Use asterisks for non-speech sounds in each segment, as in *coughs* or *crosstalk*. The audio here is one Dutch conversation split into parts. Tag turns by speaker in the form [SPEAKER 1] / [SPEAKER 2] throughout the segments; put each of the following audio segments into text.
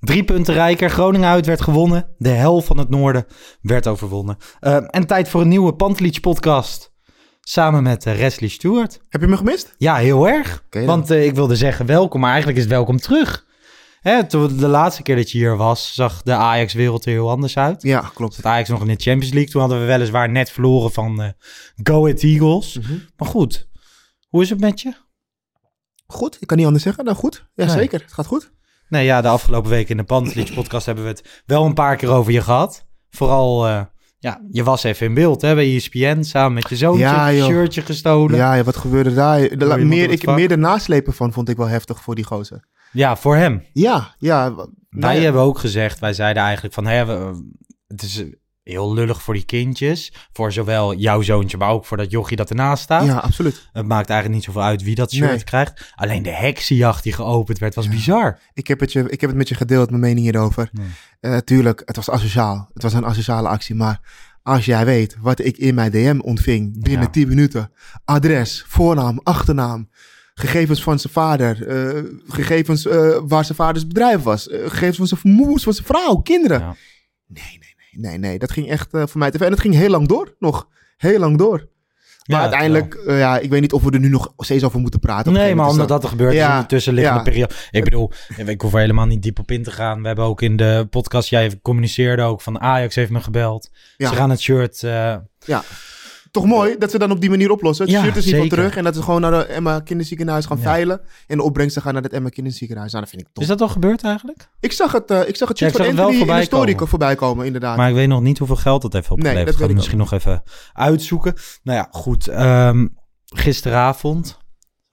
[SPEAKER 1] Drie punten rijker. Groningen uit werd gewonnen. De hel van het noorden werd overwonnen. Eh, en tijd voor een nieuwe Pantelich podcast. Samen met uh, Wesley Stewart.
[SPEAKER 2] Heb je me gemist?
[SPEAKER 1] Ja, heel erg. Want eh, ik wilde zeggen welkom, maar eigenlijk is het welkom terug. Hè, toen de laatste keer dat je hier was, zag de Ajax-wereld er heel anders uit.
[SPEAKER 2] Ja, klopt.
[SPEAKER 1] Zat Ajax nog in de Champions League. Toen hadden we weliswaar net verloren van eh, Go Ahead Eagles.
[SPEAKER 2] Mhm.
[SPEAKER 1] Maar goed, hoe is het met je?
[SPEAKER 2] Goed, ik kan niet anders zeggen dan goed. Ja,
[SPEAKER 1] Nee.
[SPEAKER 2] zeker. Het gaat goed.
[SPEAKER 1] Nee, ja, de afgelopen week in de Pantelich podcast hebben we het wel een paar keer over je gehad. Vooral, eh, ja, je was even in beeld hè, bij ESPN samen met je zoontje,
[SPEAKER 2] Ja,
[SPEAKER 1] shirtje gestolen. Ja.
[SPEAKER 2] Ja, ja, wat gebeurde daar? De, la- meer, ik, meer de naslepen van vond ik wel heftig voor die gozer.
[SPEAKER 1] voor hem.
[SPEAKER 2] Ja, ja. nou
[SPEAKER 1] wij
[SPEAKER 2] ja.
[SPEAKER 1] hebben ook gezegd, wij zeiden eigenlijk van, hè, we- het is heel lullig voor die kindjes. Voor zowel jouw zoontje, maar ook voor dat jochie dat ernaast staat.
[SPEAKER 2] Ja, absoluut.
[SPEAKER 1] Het maakt eigenlijk niet zoveel uit wie dat shirt
[SPEAKER 2] Nee.
[SPEAKER 1] krijgt. Alleen de heksenjacht die geopend werd, was bizar.
[SPEAKER 2] Ik heb, het je, ik heb het met je gedeeld, mijn mening hierover.
[SPEAKER 1] Nee.
[SPEAKER 2] Eh, tuurlijk, het was asociaal. Het was een asociale actie, maar als jij weet wat ik in mijn DM ontving binnen
[SPEAKER 1] Ja.
[SPEAKER 2] 10 minuten. Adres, voornaam, achternaam, gegevens van zijn vader, eh, gegevens eh, waar zijn vaders bedrijf was, gegevens van zijn moeders, van zijn vrouw, kinderen.
[SPEAKER 1] Ja.
[SPEAKER 2] Nee, nee, nee. Dat ging echt eh, voor mij te ver. En het ging heel lang door, nog. Heel lang door. Maar
[SPEAKER 1] Ja,
[SPEAKER 2] uiteindelijk, eh, ja, ik weet niet of we er nu nog steeds over moeten praten.
[SPEAKER 1] Nee, maar omdat dat er gebeurt
[SPEAKER 2] Ja,
[SPEAKER 1] in de tussenliggende
[SPEAKER 2] ja.
[SPEAKER 1] periode. Ik bedoel, ik hoef er helemaal niet diep op in te gaan. We hebben ook in de podcast, jij communiceerde ook van Ajax heeft me gebeld.
[SPEAKER 2] Ja.
[SPEAKER 1] Ze gaan het shirt... eh,
[SPEAKER 2] Toch mooi dat ze dan op die manier oplossen. Het
[SPEAKER 1] Ja,
[SPEAKER 2] shirt is niet van terug. En dat ze gewoon naar de Emma Kinderziekenhuis gaan
[SPEAKER 1] Ja.
[SPEAKER 2] veilen. En de opbrengsten gaan naar het Emma Kinderziekenhuis. Nou, dat vind ik top.
[SPEAKER 1] is dat al gebeurd eigenlijk?
[SPEAKER 2] Ik zag het, eh, ik zag het
[SPEAKER 1] Ja,
[SPEAKER 2] shirt
[SPEAKER 1] ik
[SPEAKER 2] van
[SPEAKER 1] zag het wel
[SPEAKER 2] Anthony in de
[SPEAKER 1] voorbij
[SPEAKER 2] story
[SPEAKER 1] komen.
[SPEAKER 2] voorbij komen, inderdaad.
[SPEAKER 1] Maar ik weet nog niet hoeveel geld dat heeft
[SPEAKER 2] Nee,
[SPEAKER 1] opgeleverd.
[SPEAKER 2] dat
[SPEAKER 1] Gaan
[SPEAKER 2] weet
[SPEAKER 1] we
[SPEAKER 2] ik
[SPEAKER 1] misschien nog even uitzoeken. Nou ja, goed. ehm, gisteravond,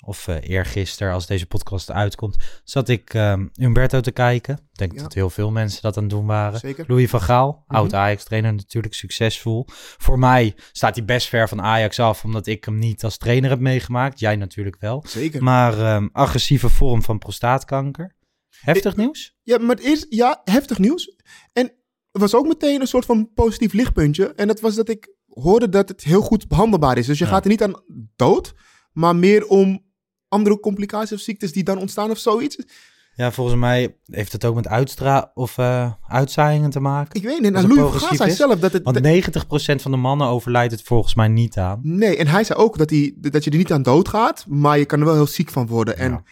[SPEAKER 1] of eh eergisteren als deze podcast uitkomt, zat ik ehm Umberto te kijken. Ik denk
[SPEAKER 2] Ja.
[SPEAKER 1] dat heel veel mensen dat aan het doen waren.
[SPEAKER 2] Zeker.
[SPEAKER 1] Louis van Gaal,
[SPEAKER 2] Mhm.
[SPEAKER 1] oud Ajax-trainer natuurlijk, succesvol. Voor mij staat hij best ver van Ajax af, omdat ik hem niet als trainer heb meegemaakt. Jij natuurlijk wel.
[SPEAKER 2] Zeker.
[SPEAKER 1] Maar ehm, agressieve vorm van prostaatkanker. Heftig nieuws?
[SPEAKER 2] Ja, maar het is ja, heftig nieuws. En er was ook meteen een soort van positief lichtpuntje. En dat was dat ik hoorde dat het heel goed behandelbaar is. Dus je
[SPEAKER 1] Ja.
[SPEAKER 2] gaat er niet aan dood, maar meer om andere complicaties of ziektes die dan ontstaan of zoiets.
[SPEAKER 1] Ja, volgens mij heeft het ook met uitstra of eh, uitzaaiingen te maken.
[SPEAKER 2] Ik weet niet.
[SPEAKER 1] Als
[SPEAKER 2] En Louis
[SPEAKER 1] progressief
[SPEAKER 2] zei zelf dat het...
[SPEAKER 1] Want 90% van de mannen overlijdt het volgens mij niet aan.
[SPEAKER 2] Nee, en hij zei ook dat, hij, dat je er niet aan dood gaat, maar je kan er wel heel ziek van worden. En
[SPEAKER 1] Ja.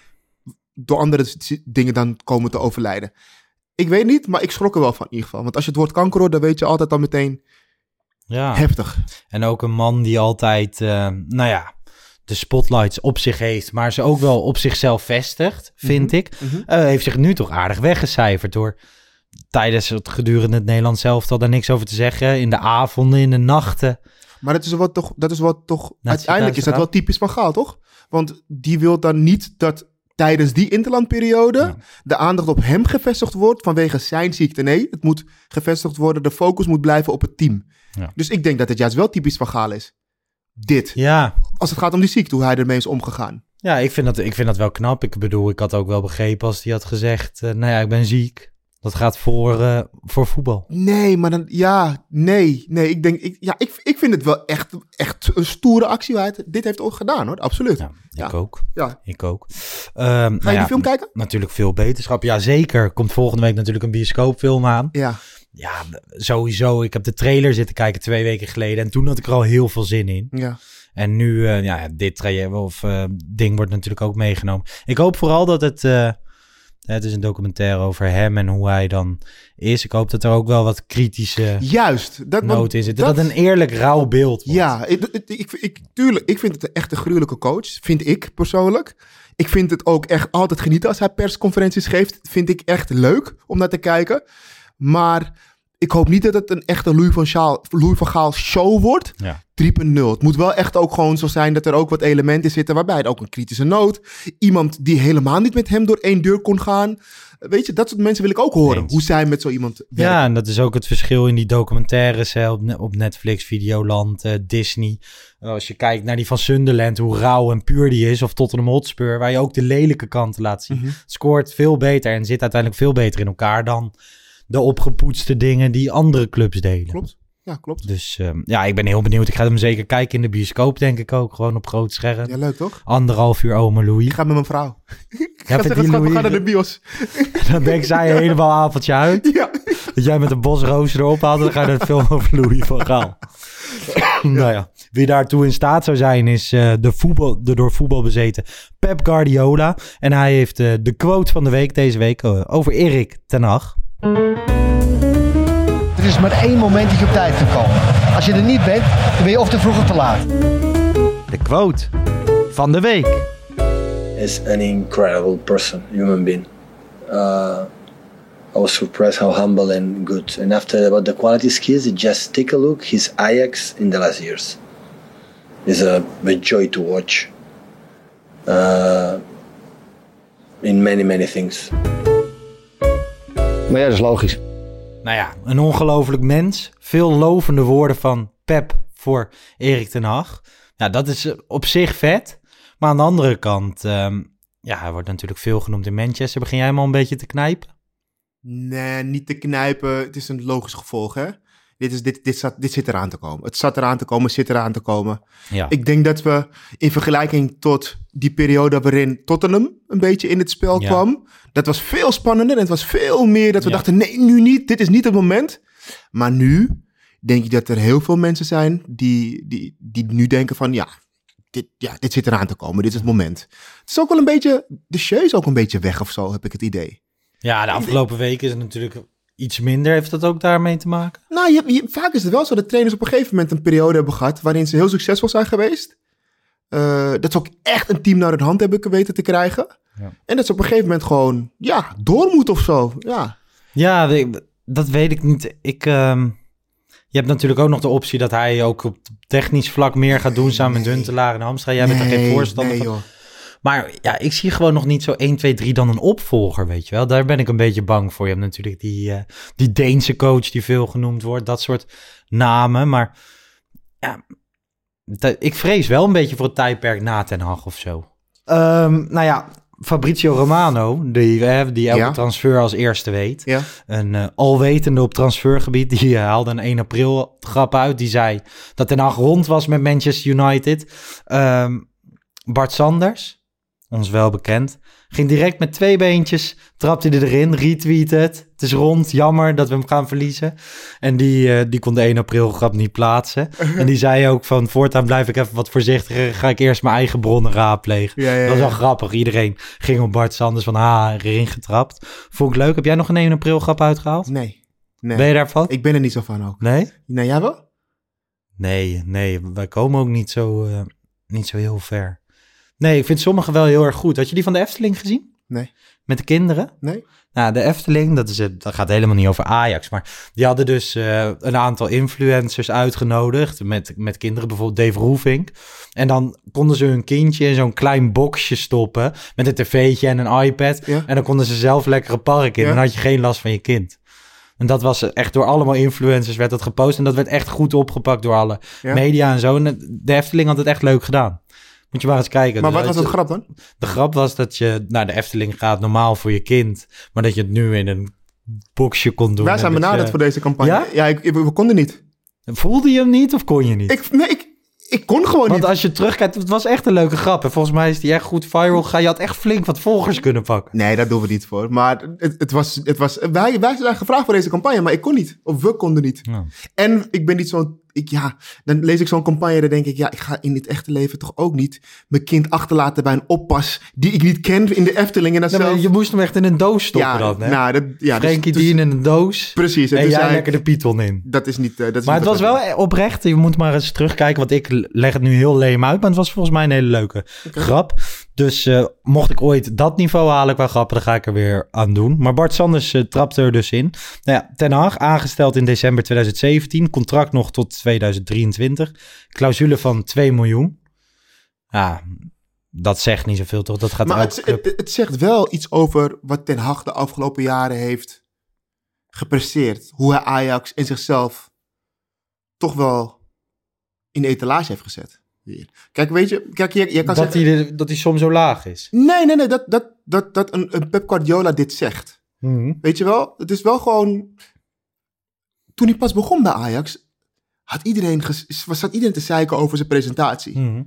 [SPEAKER 2] door andere dingen dan komen te overlijden. Ik weet niet, maar ik schrok er wel van in ieder geval. Want als je het woord kanker hoort, dan weet je altijd al meteen
[SPEAKER 1] Ja.
[SPEAKER 2] heftig.
[SPEAKER 1] En ook een man die altijd, eh, nou ja, de spotlights op zich heeft, maar ze ook wel op zichzelf vestigt, vind ik.
[SPEAKER 2] mhm.
[SPEAKER 1] Eh, heeft zich nu toch aardig weggecijferd door tijdens het gedurende het Nederlands zelf daar niks over te zeggen. In de avonden, in de nachten.
[SPEAKER 2] Maar dat is wat toch, dat is wat toch uiteindelijk is dat wel typisch van Gaal, toch? Want die wil dan niet dat tijdens die interlandperiode
[SPEAKER 1] Ja.
[SPEAKER 2] de aandacht op hem gevestigd wordt vanwege zijn ziekte. Nee, het moet gevestigd worden, de focus moet blijven op het team.
[SPEAKER 1] Ja.
[SPEAKER 2] Dus ik denk dat het juist wel typisch van Gaal is. Dit.
[SPEAKER 1] Ja,
[SPEAKER 2] Als het gaat om die ziekte, hoe hij ermee is omgegaan.
[SPEAKER 1] ja ik, vind dat, ik vind dat wel knap. Ik bedoel, ik had ook wel begrepen als hij had gezegd, eh, nou ja, ik ben ziek. Dat gaat voor, eh, voor voetbal.
[SPEAKER 2] Nee, maar dan, ja, nee, nee. Ik denk, ik, ja, ik, ik vind het wel echt, echt een stoere actie. waar dit heeft ook gedaan hoor, absoluut.
[SPEAKER 1] Ja,
[SPEAKER 2] Ja.
[SPEAKER 1] ik ook.
[SPEAKER 2] Ja.
[SPEAKER 1] Ik ook. Ehm,
[SPEAKER 2] Ga
[SPEAKER 1] nou
[SPEAKER 2] je
[SPEAKER 1] ja,
[SPEAKER 2] die film kijken?
[SPEAKER 1] Natuurlijk veel beterschap. Ja, zeker. Komt volgende week natuurlijk een bioscoopfilm aan.
[SPEAKER 2] Ja.
[SPEAKER 1] Ja, sowieso. Ik heb de trailer zitten kijken twee weken geleden. En toen had ik er al heel veel zin in.
[SPEAKER 2] Ja.
[SPEAKER 1] En nu, eh, ja, dit traject of eh, ding wordt natuurlijk ook meegenomen. Ik hoop vooral dat het... het is een documentaire over hem en hoe hij dan is. Ik hoop dat er ook wel wat kritische
[SPEAKER 2] Juist. Dat,
[SPEAKER 1] noten in zitten. Dat, een eerlijk rauw beeld wordt.
[SPEAKER 2] Ja, ik, ik, ik- tuurlijk, ik vind het echt een gruwelijke coach. Vind ik persoonlijk. Ik vind het ook echt altijd genieten als hij persconferenties geeft. Vind ik echt leuk om naar te kijken. Maar ik hoop niet dat het een echte Louis van, Gaal, Louis van Gaal show wordt.
[SPEAKER 1] Ja.
[SPEAKER 2] 3.0. Het moet wel echt ook gewoon zo zijn dat er ook wat elementen zitten waarbij het ook een kritische noot. Iemand die helemaal niet met hem door één deur kon gaan. Weet je, dat soort mensen wil ik ook horen.
[SPEAKER 1] Eens.
[SPEAKER 2] Hoe zij met zo iemand werken.
[SPEAKER 1] Ja, en dat is ook het verschil in die documentaires hè, op, Ne- op Netflix, Videoland, eh, Disney. Als je kijkt naar die van Sunderland, hoe rauw en puur die is, of Tottenham Hotspur, waar je ook de lelijke kanten laat zien.
[SPEAKER 2] Mhm.
[SPEAKER 1] Scoort veel beter en zit uiteindelijk veel beter in elkaar dan de opgepoetste dingen die andere clubs delen.
[SPEAKER 2] Klopt. Ja, klopt.
[SPEAKER 1] Dus ehm, ja, ik ben heel benieuwd. Ik ga hem zeker kijken in de bioscoop, denk ik ook. Gewoon op groot scherm.
[SPEAKER 2] Ja, leuk toch?
[SPEAKER 1] Anderhalf uur Ome Louis.
[SPEAKER 2] Ik ga met mijn vrouw. *laughs* Ik
[SPEAKER 1] Ja,
[SPEAKER 2] ga zeggen,
[SPEAKER 1] die
[SPEAKER 2] we gaan naar de bios. *laughs*
[SPEAKER 1] Dan denkt zij helemaal avondje uit.
[SPEAKER 2] Ja.
[SPEAKER 1] Dat jij met een bos rozen erop haalt, dan ga je de film over Louis van Gaal. nou ja, wie daartoe in staat zou zijn, is eh, de, voetbal, de door voetbal bezeten Pep Guardiola. En hij heeft eh, de quote van de week deze week eh, over Erik ten Hag.
[SPEAKER 3] Er is maar één moment dat je op tijd kan komen. Als je er niet bent, dan ben je of te vroeg of te laat.
[SPEAKER 1] De quote van de week.
[SPEAKER 4] is an incredible person, human being. Uh, I was surprised how humble and good. And after about the quality skills, just take a look. His Ajax in the last years is a, a joy to watch. Uh, in many many things.
[SPEAKER 3] Maar ja, dat is logisch.
[SPEAKER 1] Nou ja, een ongelooflijk mens. Veel lovende woorden van Pep voor Erik ten Hag. Ja, dat is eh, op zich vet. Maar aan de andere kant, ehm, ja, hij wordt natuurlijk veel genoemd in Manchester. Begin jij hem al een beetje te knijpen?
[SPEAKER 2] Nee, niet te knijpen. Het is een logisch gevolg, hè? Dit, is, dit, dit, zat, dit zit eraan te komen. Het zat eraan te komen, zit eraan te komen.
[SPEAKER 1] Ja.
[SPEAKER 2] Ik denk dat we in vergelijking tot die periode waarin Tottenham een beetje in het spel
[SPEAKER 1] Ja.
[SPEAKER 2] kwam. Dat was veel spannender en het was veel meer dat we
[SPEAKER 1] Ja.
[SPEAKER 2] dachten, nee, nu niet. Dit is niet het moment. Maar nu denk ik dat er heel veel mensen zijn die, die, die nu denken van, ja dit, ja, dit zit eraan te komen. Dit is het moment. Het is ook wel een beetje, de show is ook een beetje weg of zo, heb ik het idee.
[SPEAKER 1] Ja, de afgelopen weken is het natuurlijk iets minder. Heeft dat ook daarmee te maken?
[SPEAKER 2] Nou, je, je- vaak is het wel zo dat trainers op een gegeven moment een periode hebben gehad waarin ze heel succesvol zijn geweest. Eh, dat ze ook echt een team naar hun hand hebben weten te krijgen.
[SPEAKER 1] Ja.
[SPEAKER 2] En dat ze op een gegeven moment gewoon, ja, door moeten of zo. Ja,
[SPEAKER 1] Ja, dat weet ik niet. Ik, ehm, je hebt natuurlijk ook nog de optie dat hij ook op technisch vlak meer gaat doen samen met. Huntelaar en Hamstra. Jij bent er geen voorstander
[SPEAKER 2] nee,
[SPEAKER 1] van.
[SPEAKER 2] joh.
[SPEAKER 1] Maar ja, ik zie gewoon nog niet zo 1, 2, 3 dan een opvolger, weet je wel. Daar ben ik een beetje bang voor. Je hebt natuurlijk die, eh, die Deense coach die veel genoemd wordt. Dat soort namen. Maar ja, ik vrees wel een beetje voor het tijdperk na Ten Hag of zo. Ehm, nou ja, Fabrizio Romano, die, eh, die elke
[SPEAKER 2] Ja.
[SPEAKER 1] transfer als eerste weet.
[SPEAKER 2] Ja.
[SPEAKER 1] Een eh, alwetende op transfergebied. *laughs* Die haalde een 1 april grap uit. Die zei dat Ten Hag rond was met Manchester United. Ehm, Bart Sanders, ons wel bekend, ging direct met twee beentjes, trapte hij erin, retweette het. Het is rond, jammer dat we hem gaan verliezen. En die, eh, die kon de 1 april grap niet plaatsen. *laughs* en die zei ook van, voortaan blijf ik even wat voorzichtiger, ga ik eerst mijn eigen bronnen raadplegen.
[SPEAKER 2] Ja, ja,
[SPEAKER 1] Dat was wel grappig. Iedereen ging op Bart Sanders van, ha, erin getrapt. Vond ik leuk. Heb jij nog een 1 april grap uitgehaald?
[SPEAKER 2] Nee. nee.
[SPEAKER 1] Ben je daarvan?
[SPEAKER 2] Ik ben er niet zo van ook.
[SPEAKER 1] Nee?
[SPEAKER 2] Nee, jij wel?
[SPEAKER 1] Nee, nee, wij komen ook niet zo, eh, niet zo heel ver. Nee, ik vind sommige wel heel erg goed. Had je die van de Efteling gezien?
[SPEAKER 2] Nee.
[SPEAKER 1] Met de kinderen?
[SPEAKER 2] Nee.
[SPEAKER 1] Nou, de Efteling, dat, is, dat gaat helemaal niet over Ajax. Maar die hadden dus eh, een aantal influencers uitgenodigd. Met, met kinderen, bijvoorbeeld Dave Roefink. En dan konden ze hun kindje in zo'n klein boxje stoppen. Met een tv'tje en een iPad.
[SPEAKER 2] Ja.
[SPEAKER 1] En dan konden ze zelf lekker een park in.
[SPEAKER 2] Ja.
[SPEAKER 1] Dan had je geen last van je kind. En dat was echt door allemaal influencers werd dat gepost. En dat werd echt goed opgepakt door alle
[SPEAKER 2] Ja.
[SPEAKER 1] media en zo. En de Efteling had het echt leuk gedaan. Moet je maar eens kijken.
[SPEAKER 2] Maar
[SPEAKER 1] Dus
[SPEAKER 2] wat was het grap dan?
[SPEAKER 1] de grap was dat je naar de Efteling gaat normaal voor je kind, maar dat je het nu in een boxje kon doen.
[SPEAKER 2] Wij zijn benaderd
[SPEAKER 1] je-
[SPEAKER 2] voor deze campagne.
[SPEAKER 1] Ja?
[SPEAKER 2] Ja, ik, we konden niet.
[SPEAKER 1] Voelde je hem niet of kon je niet?
[SPEAKER 2] Ik, nee, ik, ik kon gewoon
[SPEAKER 1] Want
[SPEAKER 2] niet.
[SPEAKER 1] als je terugkijkt, het was echt een leuke grap. En volgens mij is die echt goed viral gegaan. Je had echt flink wat volgers kunnen pakken.
[SPEAKER 2] Nee, daar doen we niet voor. Maar het, het was, het was, wij, wij zijn gevraagd voor deze campagne, maar ik kon niet. Of we konden niet.
[SPEAKER 1] Ja.
[SPEAKER 2] En ik ben niet zo'n, ik, ja, dan lees ik zo'n campagne, dan denk ik, ja, ik ga in het echte leven toch ook niet mijn kind achterlaten bij een oppas die ik niet ken in de Efteling. En dan
[SPEAKER 1] Nee, maar
[SPEAKER 2] zelf...
[SPEAKER 1] je moest hem echt in een doos stoppen
[SPEAKER 2] ja,
[SPEAKER 1] dan, hè?
[SPEAKER 2] nou, dat, ja, dus-
[SPEAKER 1] Frenkie
[SPEAKER 2] dus-
[SPEAKER 1] in een doos.
[SPEAKER 2] Precies.
[SPEAKER 1] En
[SPEAKER 2] toen
[SPEAKER 1] jij
[SPEAKER 2] zei
[SPEAKER 1] lekker de Python in.
[SPEAKER 2] Dat is niet, eh, dat is
[SPEAKER 1] Maar het was wel oprecht. Je moet maar eens terugkijken. Want ik leg het nu heel leem uit. Maar het was volgens mij een hele leuke grap. Dus eh, mocht ik ooit dat niveau halen qua grappen, dan ga ik er weer aan doen. Maar Bart Sanders eh, trapte er dus in. Nou ja, Ten Hag, aangesteld in december 2017. Contract nog tot 2023. Clausule van 2 miljoen. Ja, dat zegt niet zoveel toch? Dat gaat
[SPEAKER 2] Maar het, het, het zegt wel iets over wat Ten Hag de afgelopen jaren heeft gepresteerd. Hoe hij Ajax en zichzelf toch wel in de etalage heeft gezet. Kijk, weet je, kijk, je, je kan
[SPEAKER 1] dat,
[SPEAKER 2] zeggen...
[SPEAKER 1] hij, de- dat hij soms zo laag is.
[SPEAKER 2] Nee, nee, nee, dat, dat, dat, dat een, een Pep Guardiola dit zegt.
[SPEAKER 1] Mhm.
[SPEAKER 2] Weet je wel? Het is wel gewoon... Toen hij pas begon bij Ajax, had iedereen ges- was- zat iedereen te zeiken over zijn presentatie.
[SPEAKER 1] Mhm.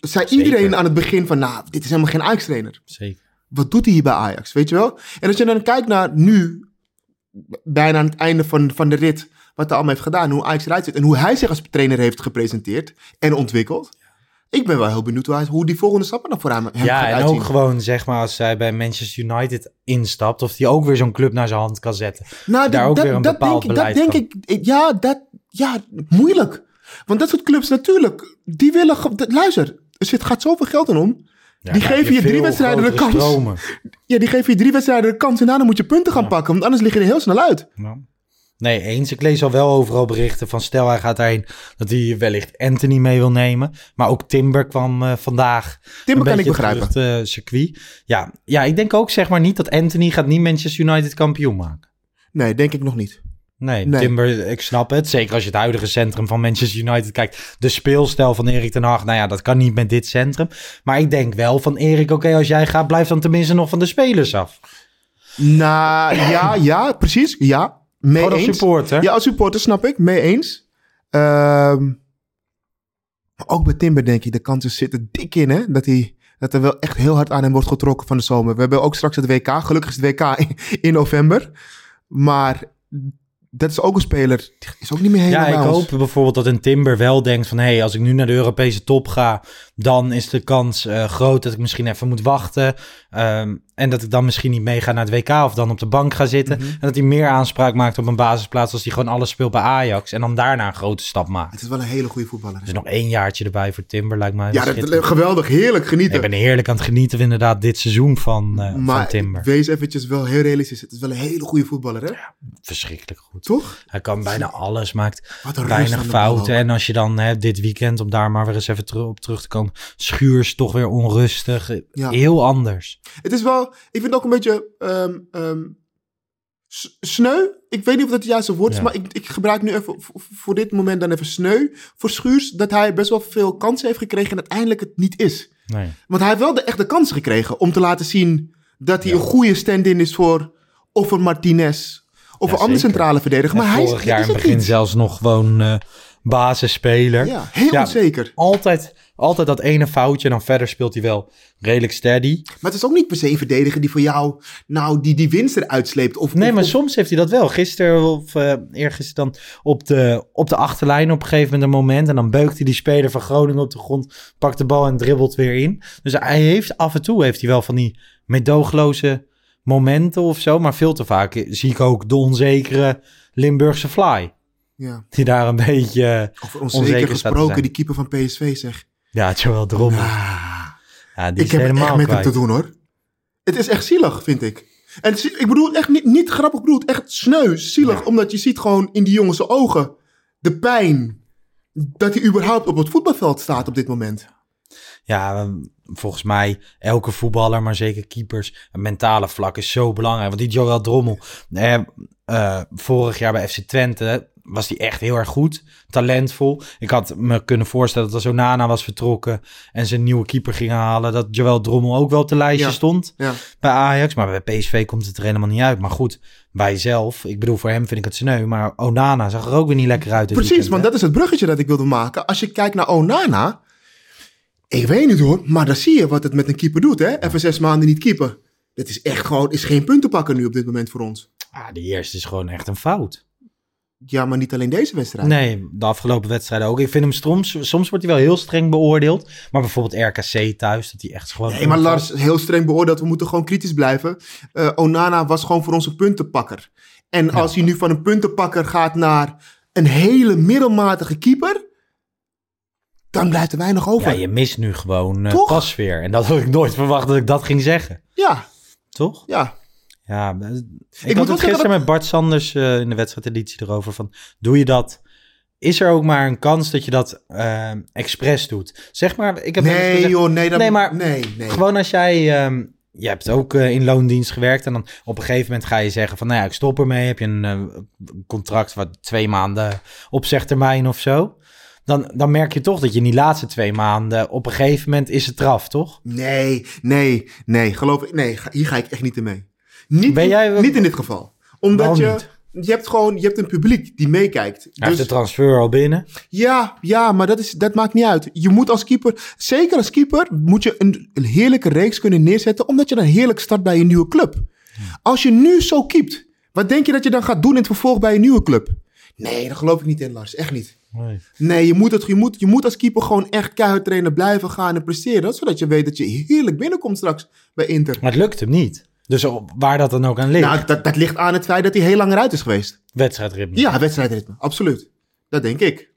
[SPEAKER 2] Zei
[SPEAKER 1] Zeker.
[SPEAKER 2] iedereen aan het begin van, nou, dit is helemaal geen Ajax-trainer.
[SPEAKER 1] Zeker.
[SPEAKER 2] Wat doet hij hier bij Ajax, weet je wel? En als je dan kijkt naar nu, bijna aan het einde van, van de rit, wat hij allemaal heeft gedaan, hoe Ajax eruit zit en hoe hij zich als trainer heeft gepresenteerd en ontwikkeld. Ik ben wel heel benieuwd hoe, hij, hoe die volgende stappen dan voor hem, hem
[SPEAKER 1] Ja,
[SPEAKER 2] gaat
[SPEAKER 1] en
[SPEAKER 2] uitzien.
[SPEAKER 1] ook gewoon zeg maar als hij bij Manchester United instapt, of hij ook weer zo'n club naar zijn hand kan zetten.
[SPEAKER 2] Nou,
[SPEAKER 1] Daar
[SPEAKER 2] dat-
[SPEAKER 1] ook
[SPEAKER 2] dat-
[SPEAKER 1] weer een
[SPEAKER 2] dat
[SPEAKER 1] bepaald
[SPEAKER 2] denk,
[SPEAKER 1] beleid
[SPEAKER 2] Dat denk
[SPEAKER 1] van.
[SPEAKER 2] ik, ja, dat, ja, moeilijk. Want dat soort clubs natuurlijk, die willen, luister, er zit, gaat zoveel geld in om.
[SPEAKER 1] Ja,
[SPEAKER 2] die geven je drie wedstrijden de kans.
[SPEAKER 1] stromen.
[SPEAKER 2] Ja, die geven je drie wedstrijden de kans en daarna moet je punten gaan pakken, want anders lig je er heel snel uit.
[SPEAKER 1] Ja. Nee, eens. Ik lees al wel overal berichten van stel hij gaat daarheen dat hij wellicht Anthony mee wil nemen. Maar ook Timber kwam eh, vandaag.
[SPEAKER 2] Timber kan ik begrijpen.
[SPEAKER 1] terug circuit. Ja, ja, ik denk ook zeg maar niet dat Anthony gaat niet Manchester United kampioen maken.
[SPEAKER 2] Nee, denk ik nog niet.
[SPEAKER 1] Nee,
[SPEAKER 2] Nee.
[SPEAKER 1] Timber, ik snap het. Zeker als je het huidige centrum van Manchester United kijkt. De speelstijl van Erik ten Hag, nou ja, dat kan niet met dit centrum. Maar ik denk wel van Erik, oké, als jij gaat, blijf dan tenminste nog van de spelers af.
[SPEAKER 2] Nou, ja, ja, precies. Ja, mee
[SPEAKER 1] Gewoon als
[SPEAKER 2] eens.
[SPEAKER 1] supporter.
[SPEAKER 2] Ja, als supporter snap ik, mee eens. Ehm, ook bij Timber denk ik, de kansen zitten dik in, hè? Dat, hij, dat er wel echt heel hard aan hem wordt getrokken van de zomer. We hebben ook straks het WK. Gelukkig is het WK in, in november. Maar dat is ook een speler, die is ook niet meer helemaal
[SPEAKER 1] Ja, ik hoop bijvoorbeeld dat een Timber wel denkt van... hé, hey, als ik nu naar de Europese top ga... dan is de kans eh, groot dat ik misschien even moet wachten. Ehm, en dat ik dan misschien niet meega naar het WK... of dan op de bank ga zitten.
[SPEAKER 2] Mhm.
[SPEAKER 1] En dat hij meer aanspraak maakt op een basisplaats... als hij gewoon alles speelt bij Ajax... en dan daarna een grote stap maakt.
[SPEAKER 2] Het is wel een hele goede voetballer. hè?
[SPEAKER 1] Dus nog één jaartje erbij voor Timber lijkt mij
[SPEAKER 2] ja, dat, geweldig, heerlijk genieten.
[SPEAKER 1] Ik ben heerlijk aan het genieten inderdaad dit seizoen van, eh, van Timber.
[SPEAKER 2] wees eventjes wel heel realistisch. Het is wel een hele goede voetballer, hè?
[SPEAKER 1] Verschrikkelijk goed.
[SPEAKER 2] Toch?
[SPEAKER 1] Hij kan bijna alles, maakt weinig fouten. En als je dan hè, dit weekend, om daar maar weer eens even op terug te komen... Schuurs toch weer onrustig.
[SPEAKER 2] Ja.
[SPEAKER 1] Heel anders.
[SPEAKER 2] Het is wel, ik vind het ook een beetje ehm, ehm, sneu. Ik weet niet of dat het juiste woord is,
[SPEAKER 1] Ja.
[SPEAKER 2] maar ik, ik gebruik nu even voor dit moment dan even sneu voor Schuurs. Dat hij best wel veel kansen heeft gekregen en uiteindelijk het niet is.
[SPEAKER 1] Nee.
[SPEAKER 2] Want hij heeft wel de echte kans gekregen om te laten zien dat hij een goede stand-in is voor of een Martinez of
[SPEAKER 1] Ja,
[SPEAKER 2] een andere
[SPEAKER 1] zeker.
[SPEAKER 2] centrale verdediger. Maar
[SPEAKER 1] En
[SPEAKER 2] hij is,
[SPEAKER 1] vorig jaar
[SPEAKER 2] is
[SPEAKER 1] in het begin
[SPEAKER 2] niet.
[SPEAKER 1] zelfs nog gewoon eh basisspeler.
[SPEAKER 2] Ja, heel
[SPEAKER 1] Ja.
[SPEAKER 2] onzeker.
[SPEAKER 1] Altijd, altijd dat ene foutje en dan verder speelt hij wel redelijk steady.
[SPEAKER 2] Maar het is ook niet per se een verdediger die voor jou nou die, die winst eruit sleept. Of,
[SPEAKER 1] Nee,
[SPEAKER 2] of-
[SPEAKER 1] maar
[SPEAKER 2] of-
[SPEAKER 1] soms heeft hij dat wel. Gisteren of eh eergisteren dan op de, op de achterlijn op een gegeven moment een moment. En dan beukt hij die speler van Groningen op de grond, pakt de bal en dribbelt weer in. Dus hij heeft af en toe heeft hij wel van die medoogloze momenten of zo. Maar veel te vaak zie ik ook de onzekere Limburgse fly.
[SPEAKER 2] Ja.
[SPEAKER 1] Die daar een beetje
[SPEAKER 2] Over
[SPEAKER 1] onzeker
[SPEAKER 2] gesproken, die keeper van PSV zeg.
[SPEAKER 1] Ja, Joel Drommel.
[SPEAKER 2] Ah,
[SPEAKER 1] Ja, die
[SPEAKER 2] ik heb het
[SPEAKER 1] helemaal
[SPEAKER 2] echt met
[SPEAKER 1] kwijt.
[SPEAKER 2] hem te doen hoor. Het is echt zielig, vind ik. En is- ik bedoel echt niet, niet grappig bedoeld, echt sneu, zielig. Omdat je ziet gewoon in die jongens ogen de pijn dat hij überhaupt op het voetbalveld staat op dit moment.
[SPEAKER 1] Ja, ehm, volgens mij elke voetballer, maar zeker keepers, een mentale vlak is zo belangrijk. Want die Joel Drommel, eh, eh, vorig jaar bij FC Twente, was hij echt heel erg goed. Talentvol. Ik had me kunnen voorstellen dat als Onana was vertrokken en ze een nieuwe keeper gingen halen, dat Joël Drommel ook wel op de lijstje
[SPEAKER 2] Ja.
[SPEAKER 1] stond
[SPEAKER 2] Ja.
[SPEAKER 1] bij Ajax. Maar bij PSV komt het er helemaal niet uit. Maar goed, wij zelf, ik bedoel voor hem vind ik het sneu, maar Onana zag er ook weer niet lekker uit.
[SPEAKER 2] Precies,
[SPEAKER 1] weekend,
[SPEAKER 2] want
[SPEAKER 1] hè?
[SPEAKER 2] dat is het bruggetje dat ik wilde maken. Als je kijkt naar Onana, ik weet niet hoor, maar dan zie je wat het met een keeper doet. Hè? Even zes maanden niet keeper. Dat is echt gewoon, is geen punten pakken nu op dit moment voor ons.
[SPEAKER 1] Ah, de eerste is gewoon echt een fout.
[SPEAKER 2] Ja, maar niet alleen deze wedstrijd.
[SPEAKER 1] Nee, de afgelopen wedstrijden ook. Ik vind hem soms, soms wordt hij wel heel streng beoordeeld. Maar bijvoorbeeld RKC thuis, dat hij echt gewoon...
[SPEAKER 2] Nee, maar Lars, heel streng beoordeeld. We moeten gewoon kritisch blijven. Eh, Onana was gewoon voor ons een puntenpakker. En als hij nu van een puntenpakker gaat naar een hele middelmatige keeper, dan blijft er weinig over.
[SPEAKER 1] Ja, je mist nu gewoon eh
[SPEAKER 2] Toch?
[SPEAKER 1] pasveer. En dat had ik nooit verwacht dat ik dat ging zeggen.
[SPEAKER 2] Ja,
[SPEAKER 1] Toch?
[SPEAKER 2] ja.
[SPEAKER 1] Ja, ik, had het gisteren
[SPEAKER 2] dat-
[SPEAKER 1] met Bart Sanders eh, in de wedstrijdeditie erover van... Doe je dat... Is er ook maar een kans dat je dat eh expres doet? Zeg maar, ik heb
[SPEAKER 2] Nee
[SPEAKER 1] gezegd-
[SPEAKER 2] joh, nee. Dat,
[SPEAKER 1] Nee, maar
[SPEAKER 2] nee, nee.
[SPEAKER 1] Gewoon als jij... ehm, je hebt ook eh, in loondienst gewerkt en dan op een gegeven moment ga je zeggen van... Nou ja, ik stop ermee. Heb je een contract wat twee maanden opzegtermijn of zo? Dan, dan merk je toch dat je in die laatste twee maanden... Op een gegeven moment is het eraf, toch?
[SPEAKER 2] Nee, nee, nee. Geloof ik, nee, hier ga ik echt niet in mee. Niet,
[SPEAKER 1] Ben jij-
[SPEAKER 2] niet in dit geval. Omdat je, je hebt gewoon, je hebt een publiek die meekijkt.
[SPEAKER 1] Hij heeft
[SPEAKER 2] Dus
[SPEAKER 1] de transfer al binnen.
[SPEAKER 2] ja, ja, maar dat, is, dat maakt niet uit. Je moet als keeper, zeker als keeper, moet je een, een heerlijke reeks kunnen neerzetten, omdat je dan heerlijk start bij een nieuwe club. Als je nu zo keept, wat denk je dat je dan gaat doen in het vervolg bij een nieuwe club? Nee, daar geloof ik niet in, Lars. Echt niet.
[SPEAKER 1] Nee.
[SPEAKER 2] Nee, je moet, het, je, moet, je moet als keeper gewoon echt keihard trainen, blijven gaan en presteren. Zodat je weet dat je heerlijk binnenkomt straks bij Inter.
[SPEAKER 1] Maar het lukt hem niet. Dus waar dat dan ook aan ligt.
[SPEAKER 2] Nou, dat, dat ligt aan het feit dat hij heel lang eruit is geweest.
[SPEAKER 1] Wedstrijdritme.
[SPEAKER 2] Ja, wedstrijdritme. Absoluut. Dat denk ik.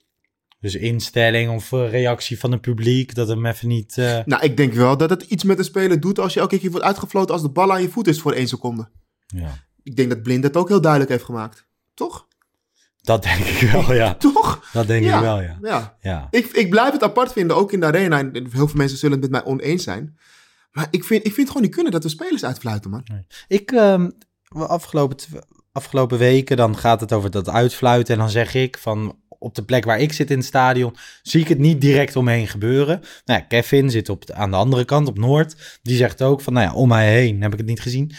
[SPEAKER 1] Dus instelling of eh, reactie van het publiek. Dat hem even niet... eh,
[SPEAKER 2] Nou, ik denk wel dat het iets met een speler doet als je elke keer wordt uitgefloten als de bal aan je voet is voor één seconde.
[SPEAKER 1] ja.
[SPEAKER 2] Ik denk dat Blind dat ook heel duidelijk heeft gemaakt. Toch?
[SPEAKER 1] Dat denk ik wel, ja. *laughs*
[SPEAKER 2] Toch?
[SPEAKER 1] Dat denk
[SPEAKER 2] ja.
[SPEAKER 1] ik wel, ja.
[SPEAKER 2] ja.
[SPEAKER 1] Ja.
[SPEAKER 2] Ik, ik blijf het apart vinden, ook in de arena. En heel veel mensen zullen het met mij oneens zijn. Maar ik vind, ik vind gewoon niet kunnen dat we spelers uitfluiten, man.
[SPEAKER 1] Ik, ehm, afgelopen, afgelopen weken, dan gaat het over dat uitfluiten. En dan zeg ik van, op de plek waar ik zit in het stadion, zie ik het niet direct omheen gebeuren. Nou ja, Kevin zit op de, aan de andere kant, op Noord. Die zegt ook van, nou ja, om mij heen heb ik het niet gezien.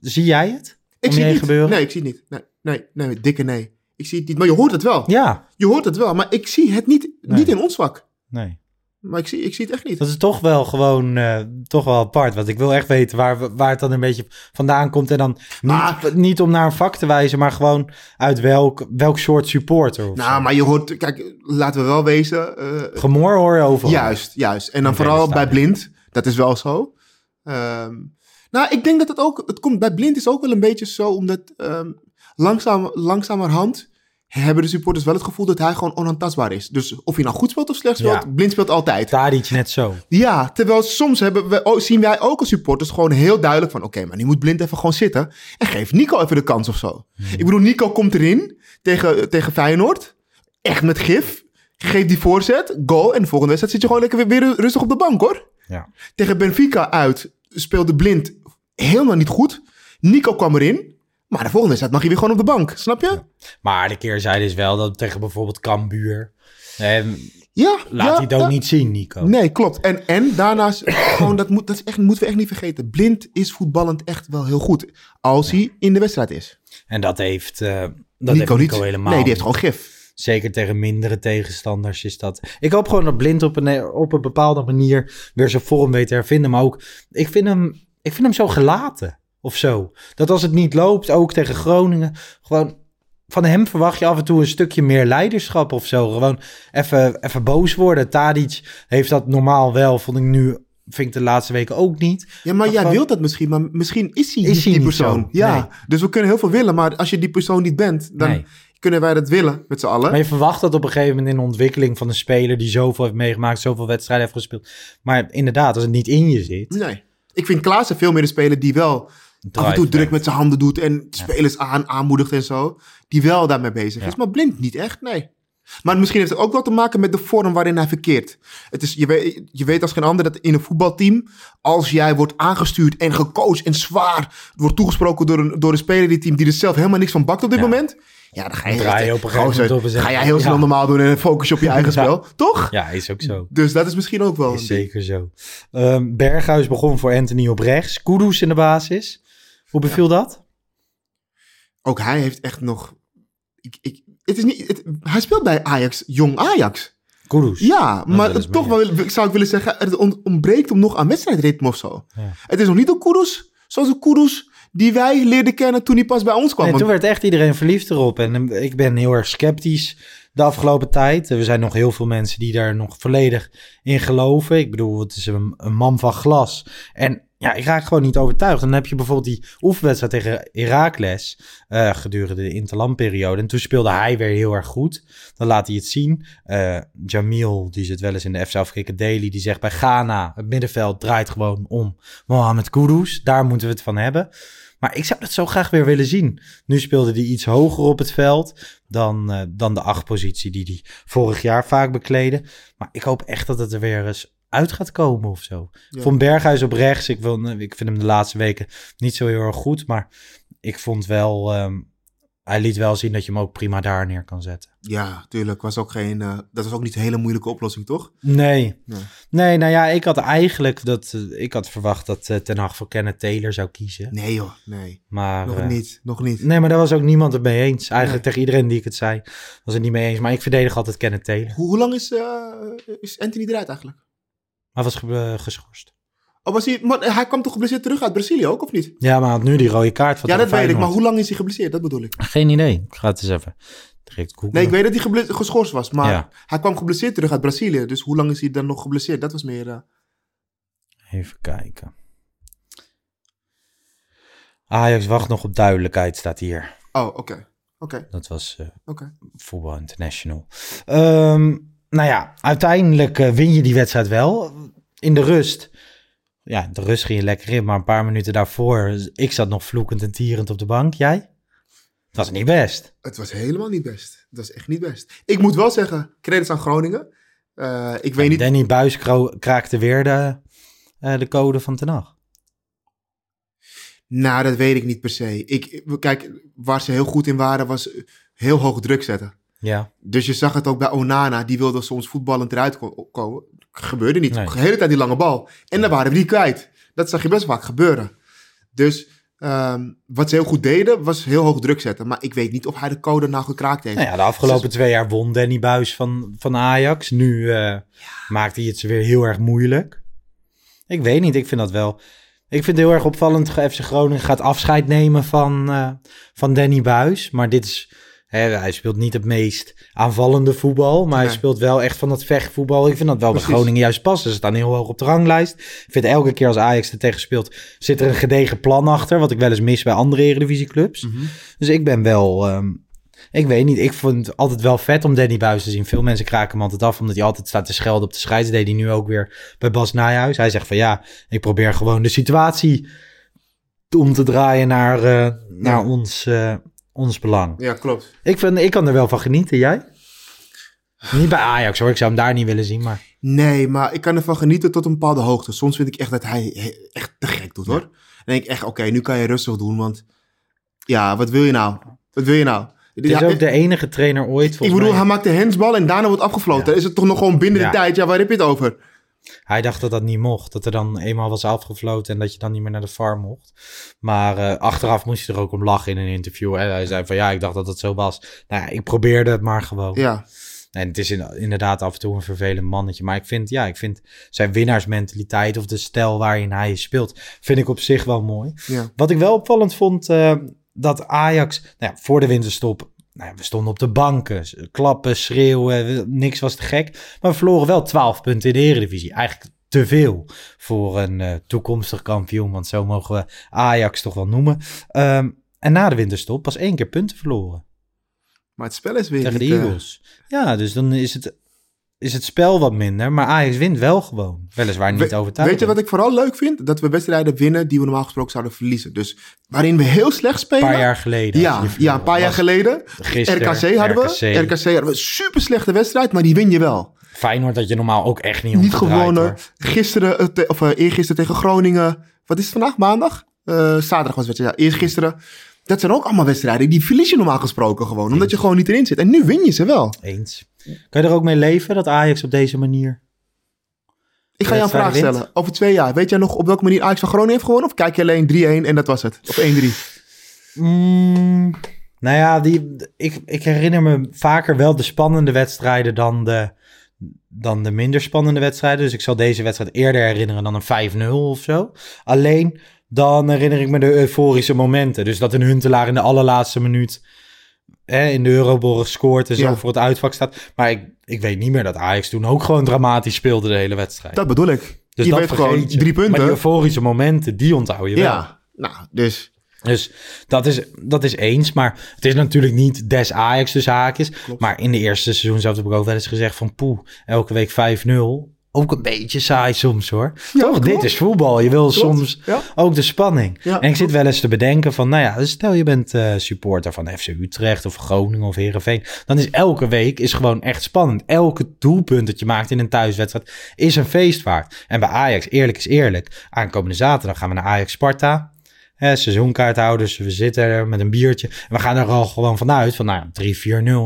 [SPEAKER 1] Zie jij het?
[SPEAKER 2] Ik
[SPEAKER 1] om
[SPEAKER 2] zie het niet.
[SPEAKER 1] gebeuren?
[SPEAKER 2] Nee, ik zie het niet. Nee, nee, nee, dikke nee. Ik zie het niet. Maar je hoort het wel.
[SPEAKER 1] Ja,
[SPEAKER 2] Je hoort het wel. Maar ik zie het niet,
[SPEAKER 1] Nee.
[SPEAKER 2] niet in ons vak.
[SPEAKER 1] nee.
[SPEAKER 2] Maar ik zie, ik zie het echt niet.
[SPEAKER 1] Dat is toch wel gewoon, eh, toch wel apart. Want ik wil echt weten waar, waar het dan een beetje vandaan komt. En dan niet,
[SPEAKER 2] Maar-
[SPEAKER 1] niet om naar een vak te wijzen, maar gewoon uit welk, welk soort supporter.
[SPEAKER 2] Nou,
[SPEAKER 1] zo.
[SPEAKER 2] maar je hoort... Kijk, laten we wel wezen. eh,
[SPEAKER 1] Gemor hoor je overal.
[SPEAKER 2] Juist, juist. En dan vooral bij blind. Dat is wel zo. Ehm, nou, ik denk dat het ook... Het komt bij blind is ook wel een beetje zo, omdat ehm, langzaam, langzamerhand hebben de supporters wel het gevoel dat hij gewoon onaantastbaar is. Dus of hij nou goed speelt of slecht speelt,
[SPEAKER 1] Ja.
[SPEAKER 2] blind speelt altijd.
[SPEAKER 1] Tadic net zo.
[SPEAKER 2] Ja, terwijl soms hebben we, zien wij ook als supporters gewoon heel duidelijk van... oké, maar nu moet Blind even gewoon zitten en geef Nico even de kans of zo. Ik bedoel, Nico komt erin tegen, tegen Feyenoord. Echt met gif. Geeft die voorzet, goal. En de volgende wedstrijd zit je gewoon lekker weer, weer rustig op de bank, hoor.
[SPEAKER 1] Ja.
[SPEAKER 2] Tegen Benfica uit speelde Blind helemaal niet goed. Nico kwam erin. Maar de volgende wedstrijd mag je weer gewoon op de bank. Snap je?
[SPEAKER 1] Maar de keerzijde is wel dat tegen bijvoorbeeld Cambuur... eh,
[SPEAKER 2] Ja.
[SPEAKER 1] laat
[SPEAKER 2] ja,
[SPEAKER 1] hij het ook niet zien, Nico.
[SPEAKER 2] Nee, klopt. En, en daarnaast, *coughs* gewoon, dat, moet, dat is echt, moeten we echt niet vergeten. Blind is voetballend echt wel heel goed. Als hij in de wedstrijd is.
[SPEAKER 1] En dat heeft, eh, dat heeft Nico
[SPEAKER 2] niet.
[SPEAKER 1] helemaal
[SPEAKER 2] Nee, die heeft gewoon gif.
[SPEAKER 1] Zeker tegen mindere tegenstanders is dat. Ik hoop gewoon dat Blind op een, op een bepaalde manier weer zijn vorm weet te hervinden. Maar ook, ik vind hem, ik vind hem zo gelaten of zo. Dat als het niet loopt, ook tegen Groningen, gewoon van hem verwacht je af en toe een stukje meer leiderschap of zo. Gewoon even, even boos worden. Tadic heeft dat normaal wel, vond ik nu, vind ik de laatste weken ook niet.
[SPEAKER 2] Ja, maar jij wilt dat misschien, maar misschien is hij
[SPEAKER 1] Is
[SPEAKER 2] niet
[SPEAKER 1] hij
[SPEAKER 2] die
[SPEAKER 1] niet
[SPEAKER 2] persoon.
[SPEAKER 1] zo?
[SPEAKER 2] Ja,
[SPEAKER 1] Nee.
[SPEAKER 2] dus we kunnen heel veel willen, maar als je die persoon niet bent, dan
[SPEAKER 1] Nee.
[SPEAKER 2] kunnen wij dat willen met z'n allen.
[SPEAKER 1] Maar je verwacht dat op een gegeven moment in de ontwikkeling van een speler die zoveel heeft meegemaakt, zoveel wedstrijden heeft gespeeld. Maar inderdaad, als het niet in je zit,
[SPEAKER 2] Nee. Ik vind Klaassen veel meer een speler die wel af en toe druk met zijn handen doet en spelers aan, aanmoedigt en zo. Die wel daarmee bezig is. Maar blind niet echt, nee. Maar misschien heeft het ook wel te maken met de vorm waarin hij verkeert. Het is, je, weet, je weet als geen ander dat in een voetbalteam, als jij wordt aangestuurd en gecoacht en zwaar wordt toegesproken door een, door een speler in die team die er zelf helemaal niks van bakt op dit
[SPEAKER 1] Ja.
[SPEAKER 2] moment, Ja, dan ga je,
[SPEAKER 1] draai je op een gegeven moment
[SPEAKER 2] ga
[SPEAKER 1] je,
[SPEAKER 2] jij heel snel
[SPEAKER 1] ja.
[SPEAKER 2] normaal doen en focus je op je *laughs* eigen
[SPEAKER 1] Ja.
[SPEAKER 2] spel. Toch?
[SPEAKER 1] Ja, is ook zo.
[SPEAKER 2] Dus dat is misschien ook wel...
[SPEAKER 1] Is zeker zo. Ehm, Berghuis begon voor Anthony op rechts. Kudus in de basis. Hoe beviel dat?
[SPEAKER 2] Ook hij heeft echt nog... Ik, ik, het is niet, het- hij speelt bij Ajax, jong Ajax.
[SPEAKER 1] Kudus.
[SPEAKER 2] Ja, maar
[SPEAKER 1] is
[SPEAKER 2] toch
[SPEAKER 1] meer.
[SPEAKER 2] wel, zou ik willen zeggen, het on- ontbreekt hem nog aan wedstrijdritme of zo.
[SPEAKER 1] Ja.
[SPEAKER 2] Het is nog niet een Kudus, zoals een Kudus die wij leerden kennen toen hij pas bij ons kwam.
[SPEAKER 1] Nee,
[SPEAKER 2] Want-
[SPEAKER 1] toen werd echt iedereen verliefd erop. En eh, ik ben heel erg sceptisch de afgelopen tijd. Er zijn nog heel veel mensen die daar nog volledig in geloven. Ik bedoel, het is een, een man van glas. En ja, ik raak gewoon niet overtuigd. Dan heb je bijvoorbeeld die oefenwedstrijd tegen Heracles eh, gedurende de interlandperiode. En toen speelde hij weer heel erg goed. Dan laat hij het zien. Eh, Jamil, die zit wel eens in de FC Afrika Daily, die zegt bij Ghana, het middenveld draait gewoon om Mohamed Kudus. Daar moeten we het van hebben. Maar ik zou dat zo graag weer willen zien. Nu speelde hij iets hoger op het veld dan, eh, dan de achtpositie die hij vorig jaar vaak bekleedde. Maar ik hoop echt dat het er weer eens uit gaat komen of zo.
[SPEAKER 2] Ja.
[SPEAKER 1] Van Berghuis op rechts, ik, wil, ik vind hem de laatste weken niet zo heel erg goed. Maar ik vond wel, ehm, hij liet wel zien dat je hem ook prima daar neer kan zetten.
[SPEAKER 2] Ja, tuurlijk. Was ook geen, eh, dat was ook niet een hele moeilijke oplossing, toch?
[SPEAKER 1] Nee.
[SPEAKER 2] Nee.
[SPEAKER 1] Nee, nou ja, ik had eigenlijk dat, eh, ik had verwacht dat eh, Ten Hag voor Kenneth Taylor zou kiezen.
[SPEAKER 2] Nee joh, nee.
[SPEAKER 1] Maar,
[SPEAKER 2] Nog niet, nog niet.
[SPEAKER 1] Nee, maar daar was ook niemand het mee eens. Eigenlijk
[SPEAKER 2] Nee.
[SPEAKER 1] tegen iedereen die ik het zei, was het niet mee eens. Maar ik verdedig altijd Kenneth Taylor.
[SPEAKER 2] Hoe, hoe lang is, is Anthony eruit eigenlijk?
[SPEAKER 1] Hij was ge- geschorst.
[SPEAKER 2] Oh, was hij, maar hij kwam toch geblesseerd terug uit Brazilië ook, of niet?
[SPEAKER 1] Ja, maar hij had nu die rode kaart van
[SPEAKER 2] ja, dat weet ik. Maar hoe lang is hij geblesseerd? Dat bedoel ik.
[SPEAKER 1] Geen idee. Ik ga het eens even direct googlen.
[SPEAKER 2] Nee, ik weet dat hij geschorst was. Maar
[SPEAKER 1] Ja.
[SPEAKER 2] hij kwam geblesseerd terug uit Brazilië. Dus hoe lang is hij dan nog geblesseerd? Dat was meer... eh,
[SPEAKER 1] Even kijken. Ajax wacht nog op duidelijkheid, staat hier.
[SPEAKER 2] Oh, oké. Oké,
[SPEAKER 1] Dat was eh,
[SPEAKER 2] oké.
[SPEAKER 1] Voetbal International. Ehm, nou ja, uiteindelijk eh, win je die wedstrijd wel. In de rust. Ja, de rust ging je lekker in, maar een paar minuten daarvoor. Ik zat nog vloekend en tierend op de bank. Jij? Dat was niet best.
[SPEAKER 2] Het was helemaal niet best. Het was echt niet best. Ik moet wel zeggen, credits aan Groningen. Eh, ik weet niet...
[SPEAKER 1] Danny Buis kraakte weer de, eh, de code van Ten Hag.
[SPEAKER 2] Nou, dat weet ik niet per se. Ik, kijk, waar ze heel goed in waren, was heel hoog druk zetten.
[SPEAKER 1] Ja.
[SPEAKER 2] Dus je zag het ook bij Onana. Die wilde soms voetballend eruit ko- komen. Gebeurde niet.
[SPEAKER 1] Nee.
[SPEAKER 2] De hele tijd die lange bal. En dan waren we die kwijt. Dat zag je best vaak gebeuren. Dus ehm, wat ze heel goed deden, was heel hoog druk zetten. Maar ik weet niet of hij de code nou gekraakt heeft.
[SPEAKER 1] Nou ja, de afgelopen twee jaar won Danny Buis van, van Ajax. Nu eh, maakt hij het ze weer heel erg moeilijk. Ik weet niet, ik vind dat wel... Ik vind het heel erg opvallend. FC Groningen gaat afscheid nemen van, eh, van Danny Buis. Maar dit is... Hij speelt niet het meest aanvallende voetbal. Maar hij speelt wel echt van dat vechtvoetbal. Ik vind dat wel
[SPEAKER 2] Precies.
[SPEAKER 1] bij Groningen juist passen. Ze staan heel hoog op de ranglijst. Ik vind elke keer als Ajax er tegen speelt... zit er een gedegen plan achter. Wat ik wel eens mis bij andere Eredivisieclubs.
[SPEAKER 2] Mhm.
[SPEAKER 1] Dus ik ben wel... ehm, ik weet niet, ik vond het altijd wel vet om Danny Buis te zien. Veel mensen kraken hem altijd af, omdat hij altijd staat te schelden op de scheids. Deed hij nu ook weer bij Bas Nijhuis. Hij zegt van ja, ik probeer gewoon de situatie om te draaien naar, eh, naar ons, eh, ons belang.
[SPEAKER 2] Ja, klopt.
[SPEAKER 1] Ik, vind, ik kan er wel van genieten, jij? Niet bij Ajax hoor, ik zou hem daar niet willen zien, maar...
[SPEAKER 2] Nee, maar ik kan ervan genieten tot een bepaalde hoogte. Soms vind ik echt dat hij he- echt te gek doet, hoor. Dan denk ik echt, oké, nu kan je rustig doen, want... Ja, wat wil je nou? Wat wil je nou?
[SPEAKER 1] Het is
[SPEAKER 2] Ja,
[SPEAKER 1] ook de enige trainer ooit,
[SPEAKER 2] ik
[SPEAKER 1] volgens
[SPEAKER 2] bedoel,
[SPEAKER 1] mij.
[SPEAKER 2] hij maakt de handsbal en daarna wordt afgefloten.
[SPEAKER 1] Ja.
[SPEAKER 2] Dan is het toch nog gewoon binnen de tijd? Ja, waar heb je het over?
[SPEAKER 1] Hij dacht dat dat niet mocht. Dat er dan eenmaal was afgefloten en dat je dan niet meer naar de farm mocht. Maar eh, achteraf moest hij er ook om lachen in een interview. En hij zei van ja, ik dacht dat het zo was. Nou ja, ik probeerde het maar gewoon.
[SPEAKER 2] Ja,
[SPEAKER 1] En het is in- inderdaad af en toe een vervelend mannetje. Maar ik vind, ja, ik vind zijn winnaarsmentaliteit of de stijl waarin hij speelt, vind ik op zich wel mooi.
[SPEAKER 2] ja.
[SPEAKER 1] Wat ik wel opvallend vond, eh, dat Ajax, nou ja, voor de winterstop, nou we stonden op de banken, klappen, schreeuwen, we- niks was te gek. Maar we verloren wel 12 punten in de Eredivisie. Eigenlijk te veel voor een eh, toekomstig kampioen, want zo mogen we Ajax toch wel noemen. Ehm, en na de winterstop pas één keer punten verloren
[SPEAKER 2] Maar het spel is weer
[SPEAKER 1] tegen de
[SPEAKER 2] niet, eh,
[SPEAKER 1] Eagles. Ja, dus dan is het, is het spel wat minder, maar Ajax wint wel gewoon. Weliswaar niet
[SPEAKER 2] We-
[SPEAKER 1] overtuigend.
[SPEAKER 2] Weet je wat ik vooral leuk vind? Dat we wedstrijden winnen die we normaal gesproken zouden verliezen. Dus waarin we heel slecht spelen.
[SPEAKER 1] Een paar jaar geleden.
[SPEAKER 2] Ja, ja, een paar jaar geleden.
[SPEAKER 1] Gisteren,
[SPEAKER 2] RKC hadden we.
[SPEAKER 1] RKC.
[SPEAKER 2] RKC hadden we een super slechte wedstrijd, maar die win je wel.
[SPEAKER 1] Feyenoord dat je normaal ook echt niet
[SPEAKER 2] Niet gewonnen.
[SPEAKER 1] hoor.
[SPEAKER 2] Gisteren, eh, te- of eh, eergisteren tegen Groningen. Wat is het vandaag? Maandag? Eh, zaterdag was het, ja. Eerst gisteren. Dat zijn ook allemaal wedstrijden. Die verlies je normaal gesproken gewoon. Omdat je gewoon niet erin zit. En nu win je ze wel.
[SPEAKER 1] Eens. Kan je er ook mee leven dat Ajax op deze manier...
[SPEAKER 2] Ik ga jou een vraag stellen. Over twee jaar. Weet jij nog op welke manier Ajax van Groningen heeft gewonnen? Of kijk je alleen 3-1 en dat was het? Of 1-3?
[SPEAKER 1] Mm, nou ja, die, ik, ik herinner me vaker wel de spannende wedstrijden dan de, dan de minder spannende wedstrijden. Dus ik zal deze wedstrijd eerder herinneren dan een 5-0 of zo. Alleen dan herinner ik me de euforische momenten. Dus dat een Huntelaar in de allerlaatste minuut hè, in de Euroborg scoort en zo
[SPEAKER 2] Ja.
[SPEAKER 1] voor het uitvak staat. Maar ik, ik weet niet meer dat Ajax toen ook gewoon dramatisch speelde de hele wedstrijd.
[SPEAKER 2] Dat bedoel ik.
[SPEAKER 1] dus
[SPEAKER 2] je
[SPEAKER 1] dat
[SPEAKER 2] weet gewoon drie
[SPEAKER 1] Maar
[SPEAKER 2] punten.
[SPEAKER 1] die euforische momenten, die onthoud je wel.
[SPEAKER 2] ja, nou, dus
[SPEAKER 1] Dus dat is, dat is eens. Maar het is natuurlijk niet des Ajax dus haakjes. Maar in de eerste seizoen zelf heb ik ook wel eens gezegd van poeh, elke week 5-0. Ook een beetje saai soms hoor. Toch,
[SPEAKER 2] klopt.
[SPEAKER 1] dit is voetbal. Je wil soms
[SPEAKER 2] Ja.
[SPEAKER 1] ook de spanning.
[SPEAKER 2] Ja,
[SPEAKER 1] en ik zit wel eens te bedenken van, nou ja, dus stel je bent eh, supporter van FC Utrecht of Groningen of Heerenveen. Dan is elke week is gewoon echt spannend. Elke doelpunt dat je maakt in een thuiswedstrijd is een feest waard. En bij Ajax, eerlijk is eerlijk, aankomende zaterdag gaan we naar Ajax Sparta. Hè, seizoenkaarthouders, we zitten er met een biertje. En we gaan er al gewoon vanuit van, nou ja,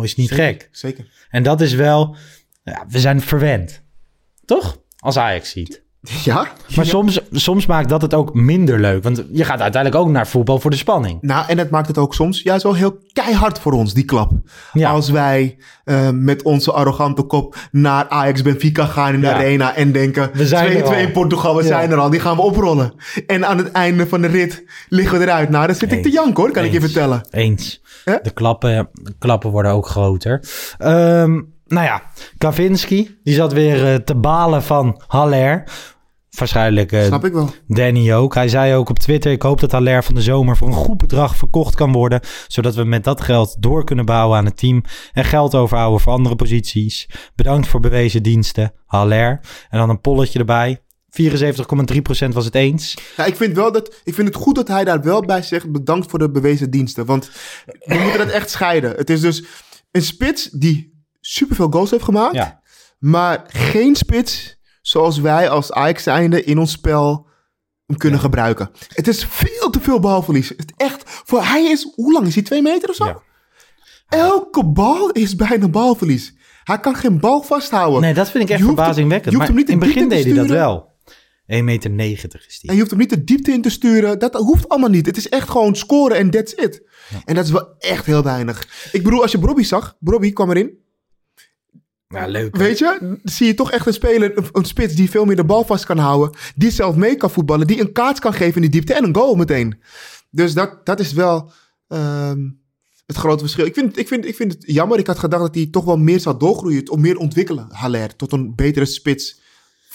[SPEAKER 1] 3-4-0 is niet gek.
[SPEAKER 2] zeker.
[SPEAKER 1] En dat is wel, ja, we zijn verwend. Toch? Als Ajax ziet.
[SPEAKER 2] Ja?
[SPEAKER 1] Maar soms, soms maakt dat het ook minder leuk. Want je gaat uiteindelijk ook naar voetbal voor de spanning.
[SPEAKER 2] Nou, en het maakt het ook soms juist wel heel keihard voor ons, die klap.
[SPEAKER 1] Ja.
[SPEAKER 2] Als wij eh, met onze arrogante kop naar Ajax Benfica gaan in de
[SPEAKER 1] Ja.
[SPEAKER 2] arena en denken...
[SPEAKER 1] We zijn er
[SPEAKER 2] 2-2
[SPEAKER 1] al.
[SPEAKER 2] in Portugal, we zijn er al, die gaan we oprollen. En aan het einde van de rit liggen we eruit. Nou, dan zit ik te janken hoor, kan ik je vertellen.
[SPEAKER 1] Eens. De, klappen, de klappen worden ook groter. Ehm, nou ja, Kavinski, die zat weer eh, te balen van Haller. Waarschijnlijk eh,
[SPEAKER 2] Snap ik wel.
[SPEAKER 1] Danny ook. Hij zei ook op Twitter: Ik hoop dat Haller van de zomer voor een goed bedrag verkocht kan worden. Zodat we met dat geld door kunnen bouwen aan het team. En geld overhouden voor andere posities. Bedankt voor bewezen diensten, Haller. En dan een polletje erbij. 74,3% was het eens.
[SPEAKER 2] Ja, ik vind wel dat ik vind het goed dat hij daar wel bij zegt bedankt voor de bewezen diensten, want we moeten dat echt scheiden. Het is dus een spits die superveel goals heeft gemaakt,
[SPEAKER 1] Ja.
[SPEAKER 2] maar geen spits zoals wij als Ajax zijnde in ons spel hem kunnen gebruiken. Het is veel te veel balverlies. Het echt voor hij is hoe lang is hij twee meter of zo?
[SPEAKER 1] Ja.
[SPEAKER 2] Elke bal is bijna balverlies. Hij kan geen bal vasthouden.
[SPEAKER 1] Nee, dat vind ik echt
[SPEAKER 2] hem-
[SPEAKER 1] verbazingwekkend.
[SPEAKER 2] je hoeft
[SPEAKER 1] Maar
[SPEAKER 2] hem niet
[SPEAKER 1] in het begin deed hij dat wel. 1,90 meter is die.
[SPEAKER 2] En je hoeft hem niet de diepte in te sturen. Dat hoeft allemaal niet. Het is echt gewoon scoren en that's it. En dat is wel echt heel weinig. Ik bedoel, als je Bobby zag, Bobby kwam erin. Weet je, zie je toch echt een speler, een, spits die veel meer de bal vast kan houden. Die zelf mee kan voetballen, die een kaart kan geven in die diepte en een goal meteen. Dus dat, dat is wel ehm, het grote verschil. Ik vind, ik, vind, ik vind het jammer. Ik had gedacht dat hij toch wel meer zou doorgroeien, om meer ontwikkelen, Haller, tot een betere spits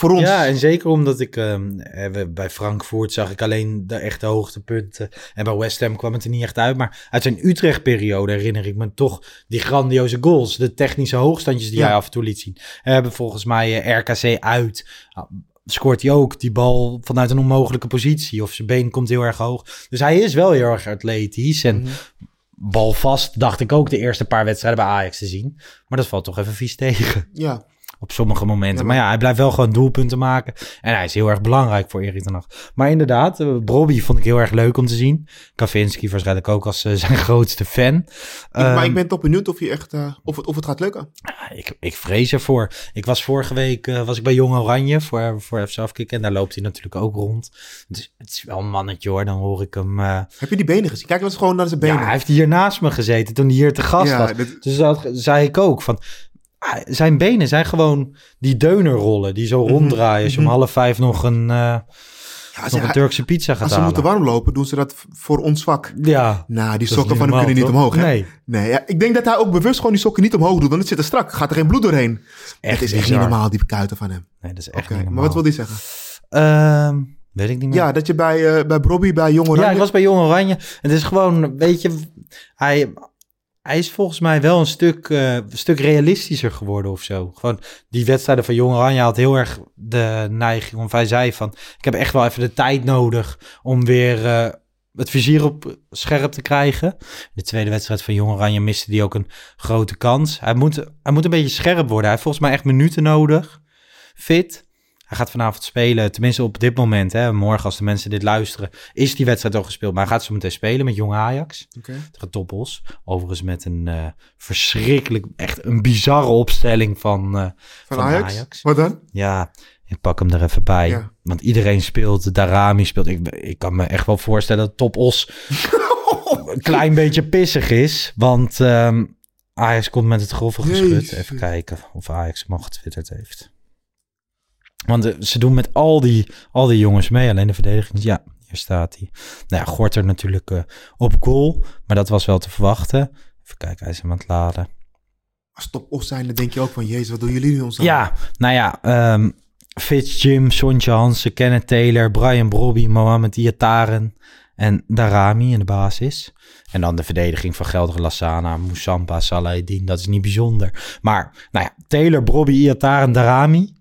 [SPEAKER 2] voor ons.
[SPEAKER 1] Ja, en zeker omdat ik ehm, eh, bij Frankfurt zag ik alleen de echte hoogtepunten. En bij West Ham kwam het er niet echt uit. Maar uit zijn Utrecht-periode herinner ik me toch die grandioze goals. De technische hoogstandjes die
[SPEAKER 2] Ja.
[SPEAKER 1] hij af en toe liet zien. We hebben volgens mij eh, RKC uit. Ah, Scoort hij ook die bal vanuit een onmogelijke positie. Of zijn been komt heel erg hoog. Dus hij is wel heel erg atletisch. En balvast dacht ik ook de eerste paar wedstrijden bij Ajax te zien. Maar dat valt toch even vies tegen
[SPEAKER 2] Ja.
[SPEAKER 1] Op sommige momenten.
[SPEAKER 2] Ja,
[SPEAKER 1] maar... ja, hij blijft wel gewoon doelpunten maken. En hij is heel erg belangrijk voor Erik ten Hag. Maar inderdaad, uh, Brobby vond ik heel erg leuk om te zien. Kavinski waarschijnlijk ook als eh, *laughs* zijn grootste fan.
[SPEAKER 2] Ik- maar
[SPEAKER 1] Ehm,
[SPEAKER 2] ik ben toch benieuwd of, je echt, eh, of, het, of het gaat lukken.
[SPEAKER 1] ik, ik vrees ervoor. Ik was vorige week was ik bij Jong Oranje voor, voor FC Afkikken. En daar loopt hij natuurlijk ook rond. Het is, het is wel een mannetje hoor. Dan hoor ik hem...
[SPEAKER 2] Heb je die benen gezien? Kijk wel eens gewoon naar zijn benen.
[SPEAKER 1] ja, hij heeft hier naast me gezeten toen hij hier te gast
[SPEAKER 2] Ja,
[SPEAKER 1] was.
[SPEAKER 2] dit-
[SPEAKER 1] Dus dat zei ik ook. Van, ah, zijn benen zijn gewoon die deunerrollen die zo ronddraaien. Als je om
[SPEAKER 2] mhm.
[SPEAKER 1] half vijf nog een, eh,
[SPEAKER 2] Ja,
[SPEAKER 1] nog
[SPEAKER 2] ze-
[SPEAKER 1] een Turkse pizza gaat
[SPEAKER 2] Als ze
[SPEAKER 1] halen.
[SPEAKER 2] moeten warm lopen, doen ze dat voor ons vak.
[SPEAKER 1] Ja.
[SPEAKER 2] Nou, die
[SPEAKER 1] is
[SPEAKER 2] sokken van hem kunnen niet omhoog. Hè?
[SPEAKER 1] Nee.
[SPEAKER 2] nee ja, ik denk dat hij ook bewust gewoon die sokken niet omhoog doet, want het zit er strak. Gaat er geen bloed doorheen.
[SPEAKER 1] Echt
[SPEAKER 2] het is echt
[SPEAKER 1] bizar.
[SPEAKER 2] niet normaal, die kuiten van hem.
[SPEAKER 1] Nee, dat is echt niet
[SPEAKER 2] maar wat wil die zeggen?
[SPEAKER 1] Ehm, weet ik niet meer.
[SPEAKER 2] Ja, dat je bij, eh bij Bobby, bij Jong Oranje...
[SPEAKER 1] Ja, ik was bij Jong Oranje. Het is gewoon, weet je, hij, hij is volgens mij wel een stuk, eh, stuk realistischer geworden of zo. Gewoon die wedstrijden van Jong Oranje had heel erg de neiging, of hij zei van, ik heb echt wel even de tijd nodig om weer eh, het vizier op scherp te krijgen. De tweede wedstrijd van Jong Oranje miste hij ook een grote kans. Hij moet, hij moet een beetje scherp worden. Hij heeft volgens mij echt minuten nodig. Fit. Hij gaat vanavond spelen, tenminste op dit moment. Hè, morgen als de mensen dit luisteren, is die wedstrijd al gespeeld. Maar hij gaat zo meteen spelen met Jong Ajax.
[SPEAKER 2] Oké.
[SPEAKER 1] Tegen Toppos. Overigens met een eh, verschrikkelijk, echt een bizarre opstelling van, eh,
[SPEAKER 2] Van, Ajax? Wat dan?
[SPEAKER 1] Ja, ik pak hem er even bij.
[SPEAKER 2] Ja.
[SPEAKER 1] Want iedereen speelt, Darami speelt. Ik, ik kan me echt wel voorstellen dat Top Os *laughs* een klein beetje pissig is. Want ehm, Ajax komt met het grove geschut. Even kijken of Ajax hem al getwitterd heeft. Want eh, ze doen met al die, al die jongens mee. Alleen de verdediging, ja, hier staat hij. Nou ja, Gorter natuurlijk eh, op goal. Maar dat was wel te verwachten. Even kijken, hij is hem aan het laden.
[SPEAKER 2] Als top of zijn, dan denk je ook van, jezus, wat doen jullie nu ons aan?
[SPEAKER 1] Ja, nou ja, ehm Fitz Jim, Sontje Hansen, Kenneth Taylor, Brian Brobby, Mohamed Iataren en Darami in de basis. En dan de verdediging van Gelder Lassana, Moussamba, Salahedin. Dat is niet bijzonder. Maar, nou ja, Taylor, Brobby, Iataren, Darami.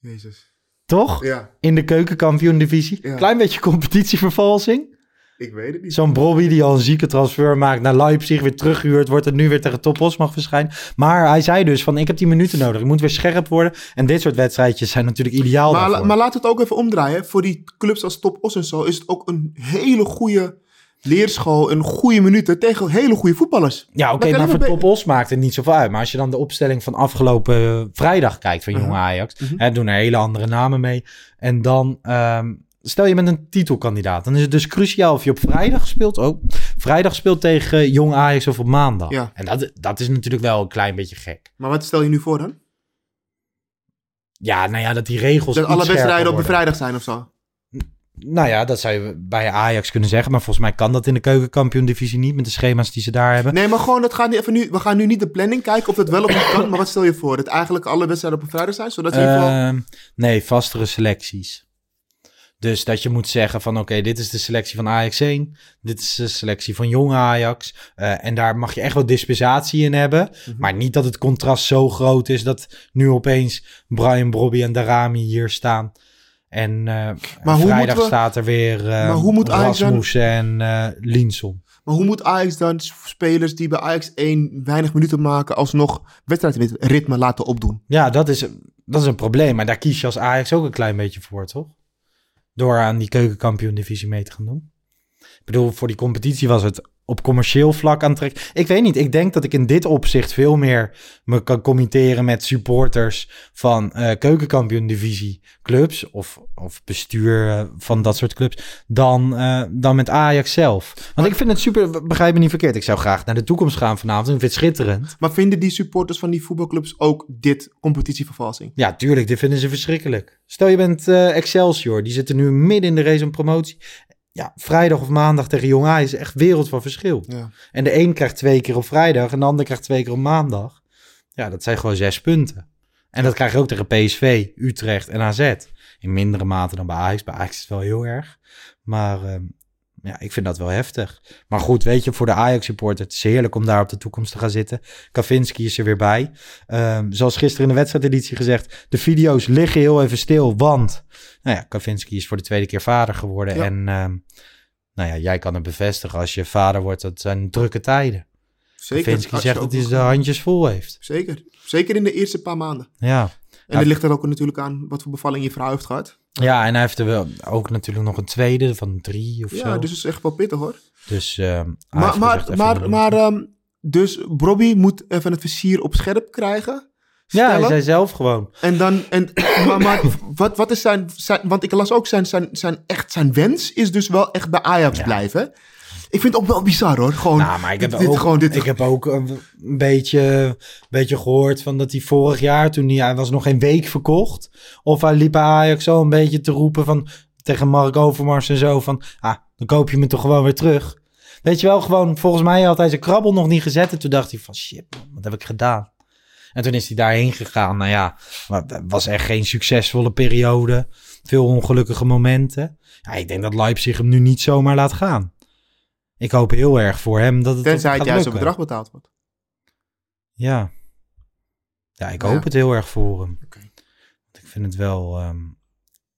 [SPEAKER 2] Jezus.
[SPEAKER 1] Toch?
[SPEAKER 2] Ja,
[SPEAKER 1] In de keukenkampioen-divisie.
[SPEAKER 2] Ja.
[SPEAKER 1] Klein beetje competitievervalsing.
[SPEAKER 2] ik weet het niet.
[SPEAKER 1] Zo'n Brobby die al een zieke transfer maakt naar Leipzig, weer teruggehuurd wordt en nu weer tegen Topos mag verschijnen. Maar hij zei dus van ik heb die minuten nodig, ik moet weer scherp worden. En dit soort wedstrijdjes zijn natuurlijk ideaal
[SPEAKER 2] Maar,
[SPEAKER 1] daarvoor.
[SPEAKER 2] maar laten we het ook even omdraaien. Voor die clubs als Top Os en zo is het ook een hele goede leerschool. Een goede minuten tegen hele goede voetballers.
[SPEAKER 1] ja, oké, maar voor Topos maakt het niet zoveel uit. Maar als je dan de opstelling van afgelopen eh, vrijdag kijkt van Jong
[SPEAKER 2] Mhm.
[SPEAKER 1] Ajax,
[SPEAKER 2] Mhm.
[SPEAKER 1] hè, doen er hele andere namen mee. En dan, ehm, stel je bent een titelkandidaat, dan is het dus cruciaal of je op vrijdag speelt. Oh, vrijdag speelt tegen Jong Ajax of op maandag.
[SPEAKER 2] Ja.
[SPEAKER 1] En dat, dat is natuurlijk wel een klein beetje gek.
[SPEAKER 2] Maar wat stel je nu voor dan?
[SPEAKER 1] Ja, nou ja, dat die regels.
[SPEAKER 2] Dat alle wedstrijden op een vrijdag zijn of zo?
[SPEAKER 1] Nou ja, dat zou je bij Ajax kunnen zeggen. Maar volgens mij kan dat in de keukenkampioen-divisie niet met de schema's die ze daar hebben.
[SPEAKER 2] Nee, maar gewoon, dat gaat niet even nu, we gaan nu niet de planning kijken of dat wel of niet kan. Maar wat stel je voor? Dat eigenlijk alle wedstrijden op een vrijdag zijn? Zodat je geval...
[SPEAKER 1] Ehm, nee, vastere selecties. Dus dat je moet zeggen van oké, dit is de selectie van Ajax 1. Dit is de selectie van jong Ajax. Eh, en daar mag je echt wel dispensatie in hebben.
[SPEAKER 2] Mhm.
[SPEAKER 1] Maar niet dat het contrast zo groot is dat nu opeens Brian Brobby en Darami hier staan. En eh,
[SPEAKER 2] hoe
[SPEAKER 1] vrijdag
[SPEAKER 2] we-
[SPEAKER 1] staat er weer eh
[SPEAKER 2] Maar hoe moet Ajax dan-
[SPEAKER 1] Rasmussen en eh Linson.
[SPEAKER 2] Maar hoe moet Ajax dan spelers die bij Ajax 1 weinig minuten maken... alsnog wedstrijdritme laten opdoen?
[SPEAKER 1] Ja, dat is, dat is een probleem. Maar daar kies je als Ajax ook een klein beetje voor, toch? Door aan die keukenkampioen-divisie mee te gaan doen. Ik bedoel, voor die competitie was het op commercieel vlak aantrekkelijk. Ik weet niet, ik denk dat ik in dit opzicht veel meer me kan committeren met supporters van eh keukenkampioen-divisie clubs of, of bestuur eh, van dat soort clubs dan, eh, dan met Ajax zelf. Want ik vind het super, begrijp me niet verkeerd, ik zou graag naar de toekomst gaan vanavond. Ik vind het schitterend.
[SPEAKER 2] Maar vinden die supporters van die voetbalclubs ook dit competitievervalsing?
[SPEAKER 1] Ja, tuurlijk, dit vinden ze verschrikkelijk. Stel je bent Excelsior, die zitten nu midden in de race om promotie. Ja, vrijdag of maandag tegen Jong Ajax is echt wereld van verschil.
[SPEAKER 2] Ja.
[SPEAKER 1] En de een krijgt twee keer op vrijdag en de ander krijgt twee keer op maandag. Ja, dat zijn gewoon zes punten. En dat krijg je ook tegen PSV, Utrecht en AZ. In mindere mate dan bij Ajax. Bij Ajax is het wel heel erg. Maar ehm, ja, ik vind dat wel heftig. Maar goed, weet je, voor de Ajax-supporter, het is heerlijk om daar op de toekomst te gaan zitten. Kavinski is er weer bij. Ehm, zoals gisteren in de wedstrijdeditie gezegd, de video's liggen heel even stil, want nou ja, Kavinski is voor de tweede keer vader geworden.
[SPEAKER 2] Ja.
[SPEAKER 1] En ehm, nou ja, jij kan het bevestigen, als je vader wordt, dat zijn drukke tijden.
[SPEAKER 2] Zeker.
[SPEAKER 1] Kavinski zegt dat hij de handjes vol heeft.
[SPEAKER 2] Zeker. Zeker in de eerste paar maanden.
[SPEAKER 1] Ja.
[SPEAKER 2] En
[SPEAKER 1] Ja.
[SPEAKER 2] dat ligt er ook natuurlijk aan wat voor bevalling je vrouw heeft gehad.
[SPEAKER 1] Ja, en hij heeft er wel ook natuurlijk nog een tweede van drie of
[SPEAKER 2] Ja,
[SPEAKER 1] zo.
[SPEAKER 2] dus het is echt wel pittig hoor.
[SPEAKER 1] Dus, hij
[SPEAKER 2] Maar, maar, maar, maar ehm, dus Bobby moet even het versier op scherp krijgen.
[SPEAKER 1] ja, hij zei zelf gewoon.
[SPEAKER 2] En dan, en, *coughs* maar, maar wat, wat is zijn, zijn, want ik las ook zijn, zijn, zijn, echt zijn wens is dus wel echt bij Ajax
[SPEAKER 1] Ja.
[SPEAKER 2] blijven. Ik vind het ook wel bizar hoor, gewoon.
[SPEAKER 1] Nou, maar ik heb,
[SPEAKER 2] dit- dit
[SPEAKER 1] ook,
[SPEAKER 2] gewoon dit-
[SPEAKER 1] ik heb ook een beetje, een beetje gehoord van dat hij vorig jaar, toen hij, hij was nog geen week verkocht, of hij liep bij Ajax zo een beetje te roepen van, tegen Mark Overmars en zo van, ah, dan koop je me toch gewoon weer terug. Weet je wel, gewoon, volgens mij had hij zijn krabbel nog niet gezet en toen dacht hij van, shit man, wat heb ik gedaan? En toen is hij daarheen gegaan. Nou ja, maar het was echt geen succesvolle periode. Veel ongelukkige momenten. Ja, ik denk dat Leipzig hem nu niet zomaar laat gaan. Ik hoop heel erg voor hem dat het
[SPEAKER 2] Tenzij het juiste
[SPEAKER 1] lukken.
[SPEAKER 2] bedrag betaald wordt.
[SPEAKER 1] Ja. Ja, ik
[SPEAKER 2] Ja.
[SPEAKER 1] hoop het heel erg voor hem. Ik vind het wel ehm,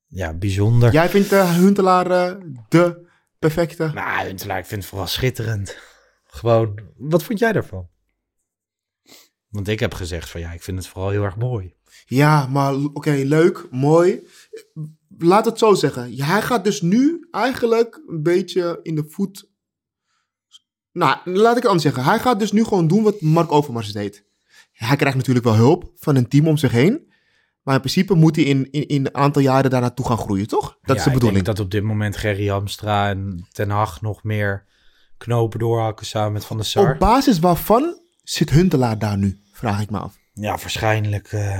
[SPEAKER 1] ja, bijzonder.
[SPEAKER 2] Jij vindt eh Huntelaar eh, de perfecte.
[SPEAKER 1] Nou, Huntelaar, ik vind het vooral schitterend. Gewoon, wat vond jij daarvan? Want ik heb gezegd van ja, ik vind het vooral heel erg mooi.
[SPEAKER 2] Ja, maar oké, leuk, mooi. Laat het zo zeggen. Hij gaat dus nu eigenlijk een beetje in de voet. Nou, laat ik het anders zeggen. Hij gaat dus nu gewoon doen wat Mark Overmars deed. Hij krijgt natuurlijk wel hulp van een team om zich heen. Maar in principe moet hij in, in, in een aantal jaren daar naartoe gaan groeien, toch? Dat is de bedoeling.
[SPEAKER 1] Ik denk dat op dit moment Gerry Hamstra en Ten Hag nog meer knopen doorhakken samen met Van der Sar.
[SPEAKER 2] Op basis waarvan zit Huntelaar daar nu? Vraag ik me af.
[SPEAKER 1] Ja, waarschijnlijk eh,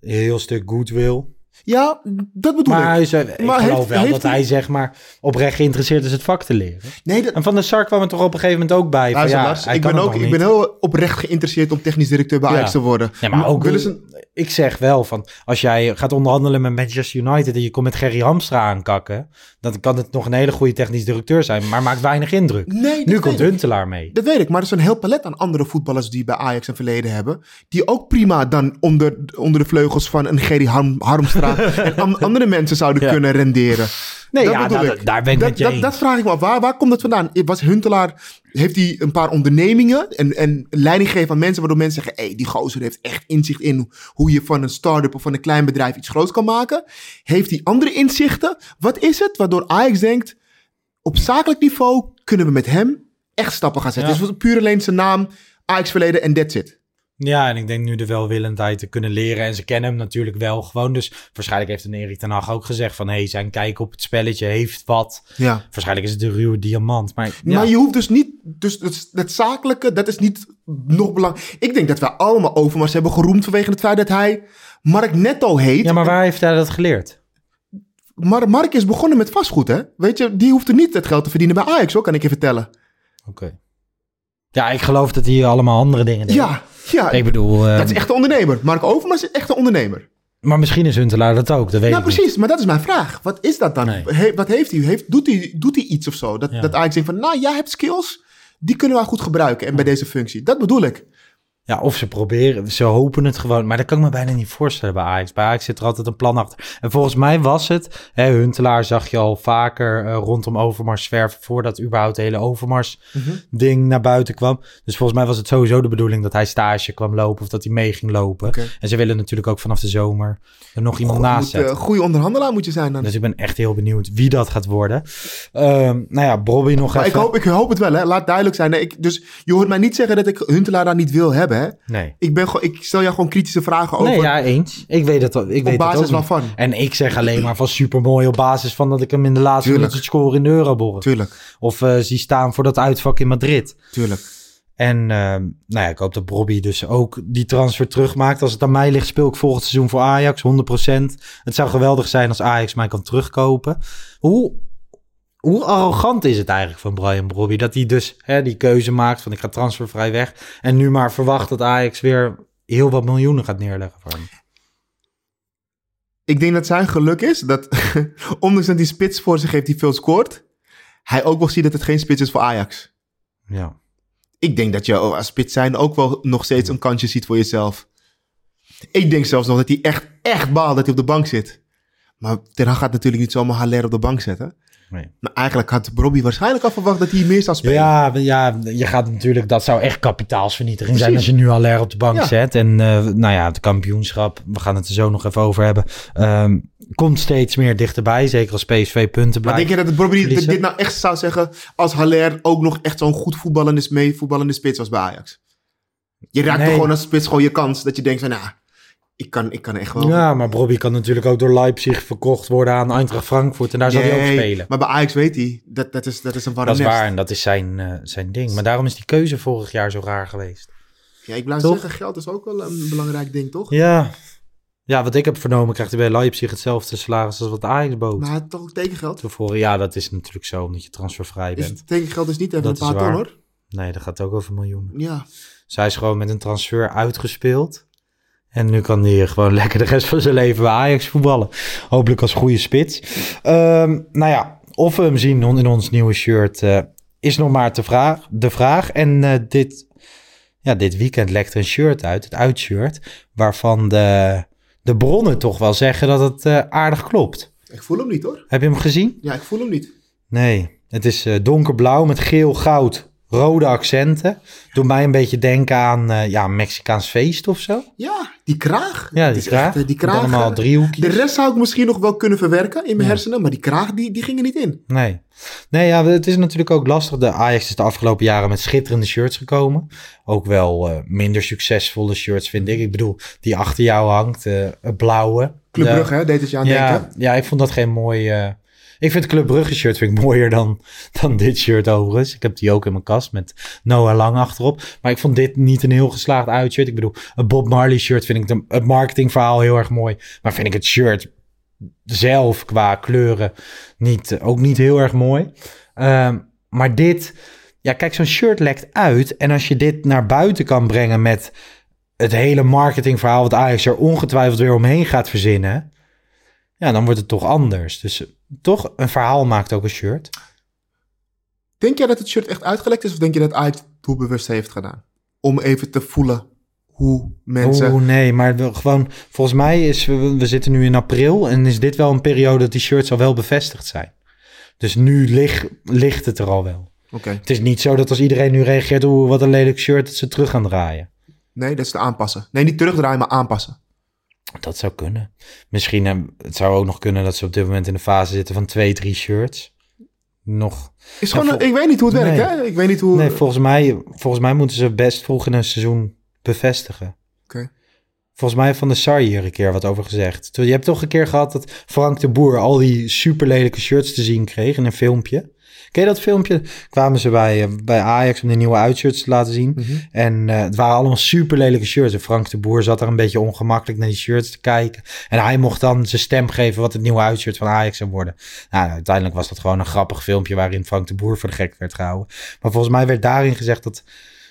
[SPEAKER 1] een heel stuk goodwill.
[SPEAKER 2] Ja, dat bedoel
[SPEAKER 1] Maar
[SPEAKER 2] ik.
[SPEAKER 1] hij eh, ik
[SPEAKER 2] Maar
[SPEAKER 1] geloof
[SPEAKER 2] heeft-
[SPEAKER 1] wel
[SPEAKER 2] heeft
[SPEAKER 1] dat
[SPEAKER 2] hij-
[SPEAKER 1] hij zeg maar oprecht geïnteresseerd is het vak te leren.
[SPEAKER 2] Nee, dat,
[SPEAKER 1] En Van der Sar kwam er toch op een gegeven moment ook bij. Van, ja,
[SPEAKER 2] Lars, ik, ben ook, ik ben heel oprecht geïnteresseerd om technisch directeur bij
[SPEAKER 1] Ja.
[SPEAKER 2] Ajax te worden.
[SPEAKER 1] Ja, maar ook
[SPEAKER 2] willen ze,
[SPEAKER 1] ik zeg wel van als jij gaat onderhandelen met Manchester United en je komt met Gerry Hamstra aankakken, dan kan het nog een hele goede technisch directeur zijn, maar maakt weinig indruk.
[SPEAKER 2] Nee, dat
[SPEAKER 1] nu komt. Huntelaar mee.
[SPEAKER 2] Dat weet ik, maar er is een heel palet aan andere voetballers die bij Ajax een verleden hebben. Die ook prima dan onder, onder de vleugels van een Gerry Harm, Harmstra *laughs* en an- andere mensen zouden
[SPEAKER 1] Ja.
[SPEAKER 2] kunnen renderen.
[SPEAKER 1] Nee,
[SPEAKER 2] Dat
[SPEAKER 1] ja,
[SPEAKER 2] bedoel
[SPEAKER 1] nou,
[SPEAKER 2] ik.
[SPEAKER 1] daar ben ik
[SPEAKER 2] dat,
[SPEAKER 1] met je
[SPEAKER 2] dat, dat vraag ik me af. Waar, waar komt het vandaan? Was Huntelaar, heeft hij een paar ondernemingen en, en leiding gegeven aan mensen, waardoor mensen zeggen, hé, die gozer heeft echt inzicht in hoe je van een start-up of van een klein bedrijf iets groots kan maken. Heeft hij andere inzichten? Wat is het waardoor Ajax denkt, op zakelijk niveau kunnen we met hem echt stappen gaan zetten.
[SPEAKER 1] Ja.
[SPEAKER 2] Dus het was puur alleen zijn naam, Ajax verleden en that's it.
[SPEAKER 1] Ja, en ik denk nu de welwillendheid te kunnen leren. En ze kennen hem natuurlijk wel gewoon. Dus waarschijnlijk heeft een Erik ten Hag ook gezegd van... hey, zijn kijk op het spelletje heeft wat.
[SPEAKER 2] Ja.
[SPEAKER 1] Waarschijnlijk is het de ruwe diamant. Maar, ja.
[SPEAKER 2] Maar je hoeft dus niet, dus het, het zakelijke, dat is niet nog belangrijk. Ik denk dat wij allemaal Overmars hebben geroemd vanwege het feit dat hij Mark Netto heet.
[SPEAKER 1] ja, maar waar heeft hij dat geleerd?
[SPEAKER 2] Maar Mark is begonnen met vastgoed, hè? Weet je, die hoefde niet het geld te verdienen bij Ajax, hoor, kan ik je vertellen.
[SPEAKER 1] Oké. Ja, ik geloof dat hij allemaal andere dingen deed.
[SPEAKER 2] Ja, ja.
[SPEAKER 1] Ik bedoel...
[SPEAKER 2] dat is echt een ondernemer. Mark Overmars is echt een ondernemer.
[SPEAKER 1] Maar misschien is Huntelaar dat ook, dat weet
[SPEAKER 2] nou,
[SPEAKER 1] ik niet.
[SPEAKER 2] precies. Maar dat is mijn vraag. Wat is dat dan?
[SPEAKER 1] Nee.
[SPEAKER 2] He- wat heeft hij? Heeft, doet, hij doet hij iets of zo? Dat,
[SPEAKER 1] Ja.
[SPEAKER 2] dat Ajax denkt van, nou, jij hebt skills. Die kunnen wij goed gebruiken. En bij deze functie. Dat bedoel ik.
[SPEAKER 1] Ja, of ze proberen, ze hopen het gewoon. Maar dat kan ik me bijna niet voorstellen bij Ajax. Bij Ajax zit er altijd een plan achter. En volgens mij was het, hè, Huntelaar zag je al vaker eh, rondom Overmars zwerven... voordat überhaupt het hele Overmars-ding naar buiten kwam. Dus volgens mij was het sowieso de bedoeling dat hij stage kwam lopen... of dat hij mee ging lopen. En ze willen natuurlijk ook vanaf de zomer er nog iemand naast
[SPEAKER 2] Moet,
[SPEAKER 1] zetten.
[SPEAKER 2] eh, goede onderhandelaar moet je zijn dan.
[SPEAKER 1] Dus ik ben echt heel benieuwd wie dat gaat worden. Ehm, nou ja, Bobby nog
[SPEAKER 2] Maar ik hoop, ik hoop het wel, hè. Laat duidelijk zijn. Nee, ik, dus je hoort mij niet zeggen dat ik Huntelaar daar niet wil hebben, hè.
[SPEAKER 1] Nee.
[SPEAKER 2] Ik, ben gewoon, ik stel jou gewoon kritische vragen over.
[SPEAKER 1] Nee, ja, eens. Ik weet het, ik weet het
[SPEAKER 2] basis
[SPEAKER 1] ook niet.
[SPEAKER 2] waarvan?
[SPEAKER 1] En ik zeg alleen maar van supermooi op basis van dat ik hem in de laatste
[SPEAKER 2] Tuurlijk.
[SPEAKER 1] minuut score in de Euroborg.
[SPEAKER 2] Tuurlijk,
[SPEAKER 1] Of eh zie staan voor dat uitvak in Madrid.
[SPEAKER 2] tuurlijk.
[SPEAKER 1] En ehm, nou ja, ik hoop dat Bobby dus ook die transfer terugmaakt. Als het aan mij ligt, speel ik volgend seizoen voor Ajax, 100%. Het zou geweldig zijn als Ajax mij kan terugkopen. Hoe, hoe arrogant is het eigenlijk van Brian Bobby? Dat hij dus hè, die keuze maakt van ik ga transfervrij weg. En nu maar verwacht dat Ajax weer heel wat miljoenen gaat neerleggen voor hem.
[SPEAKER 2] Ik denk dat zijn geluk is dat, *laughs* ondanks dat hij spits voor zich heeft die veel scoort, hij ook wel ziet dat het geen spits is voor Ajax.
[SPEAKER 1] Ja.
[SPEAKER 2] Ik denk dat je als spits zijn ook wel nog steeds een kansje ziet voor jezelf. Ik denk zelfs nog dat hij echt, echt baalt dat hij op de bank zit. Maar Ten gaat natuurlijk niet zomaar Haller op de bank zetten.
[SPEAKER 1] Nee.
[SPEAKER 2] Maar eigenlijk had Bobby waarschijnlijk al verwacht dat hij meer zou spelen.
[SPEAKER 1] Ja, ja, je gaat natuurlijk, dat zou echt kapitaalsvernietiging zijn als je nu al er op de bank
[SPEAKER 2] Ja.
[SPEAKER 1] zet. En eh, nou ja, het kampioenschap, we gaan het er zo nog even over hebben, ehm, komt steeds meer dichterbij. Zeker als PSV punten
[SPEAKER 2] Maar
[SPEAKER 1] blijft.
[SPEAKER 2] denk je dat Bobby dit,
[SPEAKER 1] verliezen.
[SPEAKER 2] dit nou echt zou zeggen als Haller ook nog echt zo'n goed voetballende, mee voetballende spits was bij Ajax? Je raakt
[SPEAKER 1] Nee.
[SPEAKER 2] toch gewoon als spits gewoon je kans dat je denkt van, nou, ik kan, ik kan echt wel...
[SPEAKER 1] Ja, maar Bobby kan natuurlijk ook door Leipzig verkocht worden aan Eintracht Frankfurt. En daar zal hij ook
[SPEAKER 2] Nee,
[SPEAKER 1] spelen.
[SPEAKER 2] Maar bij Ajax weet hij, dat, dat, is, dat is een warm
[SPEAKER 1] Dat is
[SPEAKER 2] nest.
[SPEAKER 1] waar en dat is zijn, eh, zijn ding. Maar daarom is die keuze vorig jaar zo raar geweest.
[SPEAKER 2] Ja, ik blijf
[SPEAKER 1] Toch?
[SPEAKER 2] zeggen, geld is ook wel een belangrijk ding, toch?
[SPEAKER 1] Ja. Ja, wat ik heb vernomen krijgt hij bij Leipzig hetzelfde salaris als wat Ajax bood.
[SPEAKER 2] Maar toch ook tekengeld?
[SPEAKER 1] Ja, dat is natuurlijk zo, omdat je transfervrij
[SPEAKER 2] Is
[SPEAKER 1] bent.
[SPEAKER 2] het tekengeld is niet even
[SPEAKER 1] Dat
[SPEAKER 2] een
[SPEAKER 1] is
[SPEAKER 2] paar ton, hoor.
[SPEAKER 1] Nee, dat gaat ook over miljoenen.
[SPEAKER 2] Ja.
[SPEAKER 1] Zij is gewoon met een transfer uitgespeeld. En nu kan hij gewoon *laughs* lekker de rest van zijn leven bij Ajax voetballen. Hopelijk als goede spits. Ehm, nou ja, of we hem zien in ons nieuwe shirt eh, is nog maar te vraag, de vraag. En eh, dit, ja, dit weekend lekt er een shirt uit, het uitshirt. Waarvan de, de bronnen toch wel zeggen dat het eh, aardig klopt.
[SPEAKER 2] Ik voel hem niet, hoor.
[SPEAKER 1] Heb je hem gezien?
[SPEAKER 2] Ja, ik voel hem niet.
[SPEAKER 1] Nee, het is donkerblauw met geel, goud, rode accenten. Doet mij een beetje denken aan eh, ja, Mexicaans feest of zo.
[SPEAKER 2] Ja, die kraag.
[SPEAKER 1] Ja, die kraag.
[SPEAKER 2] echt, eh, die kraag.
[SPEAKER 1] allemaal
[SPEAKER 2] eh,
[SPEAKER 1] driehoekjes.
[SPEAKER 2] De rest zou ik misschien nog wel kunnen verwerken in mijn
[SPEAKER 1] Ja.
[SPEAKER 2] hersenen, maar die kraag die, die ging er niet in.
[SPEAKER 1] Nee. Nee, ja, het is natuurlijk ook lastig. De Ajax is de afgelopen jaren met schitterende shirts gekomen. Ook wel minder succesvolle shirts, vind ik. Ik bedoel, die achter jou hangt, eh, het blauwe.
[SPEAKER 2] Club Brugge, hè, deed het je aan
[SPEAKER 1] ja,
[SPEAKER 2] denken.
[SPEAKER 1] ja, ik vond dat geen mooi... ik vind het Club Brugge shirt vind ik mooier dan, dan dit shirt overigens. Ik heb die ook in mijn kast met Noah Lang achterop. Maar ik vond dit niet een heel geslaagd uitshirt. Ik bedoel, een Bob Marley shirt vind ik de, het marketingverhaal heel erg mooi. Maar vind ik het shirt zelf qua kleuren niet, ook niet heel erg mooi. Ehm, maar dit, ja, kijk, zo'n shirt lekt uit. En als je dit naar buiten kan brengen met het hele marketingverhaal, wat Ajax er ongetwijfeld weer omheen gaat verzinnen. Ja, dan wordt het toch anders. Dus toch, een verhaal maakt ook een shirt.
[SPEAKER 2] Denk jij dat het shirt echt uitgelekt is of denk je dat Ajax het doelbewust heeft gedaan? Om even te voelen hoe mensen...
[SPEAKER 1] Oeh, nee, maar gewoon, volgens mij is, we, we zitten nu in april en is dit wel een periode dat die shirts al wel bevestigd zijn. Dus nu ligt, ligt het er al wel.
[SPEAKER 2] Oké.
[SPEAKER 1] Het is niet zo dat als iedereen nu reageert, oeh, wat een lelijk shirt, dat ze terug gaan draaien.
[SPEAKER 2] Nee, dat is te aanpassen. Nee, niet terugdraaien, maar aanpassen.
[SPEAKER 1] Dat zou kunnen. Misschien, eh, het zou ook nog kunnen dat ze op dit moment in de fase zitten van twee, drie shirts. Nog.
[SPEAKER 2] Is gewoon, een- ik weet niet hoe het werkt, hè? Ik weet niet hoe...
[SPEAKER 1] Nee, volgens mij, volgens mij moeten ze best vroeg in een seizoen bevestigen.
[SPEAKER 2] Oké.
[SPEAKER 1] Volgens mij heeft Van de Sar hier een keer wat over gezegd. Je hebt toch een keer gehad dat Frank de Boer al die super lelijke shirts te zien kreeg in een filmpje. Ken je dat filmpje? Kwamen ze bij, eh, bij Ajax om de nieuwe uitshirts te laten zien.
[SPEAKER 2] Mhm.
[SPEAKER 1] En eh, het waren allemaal super lelijke shirts. En Frank de Boer zat daar een beetje ongemakkelijk naar die shirts te kijken. En hij mocht dan zijn stem geven wat het nieuwe uitshirt van Ajax zou worden. Nou, uiteindelijk was dat gewoon een grappig filmpje waarin Frank de Boer voor de gek werd gehouden. Maar volgens mij werd daarin gezegd dat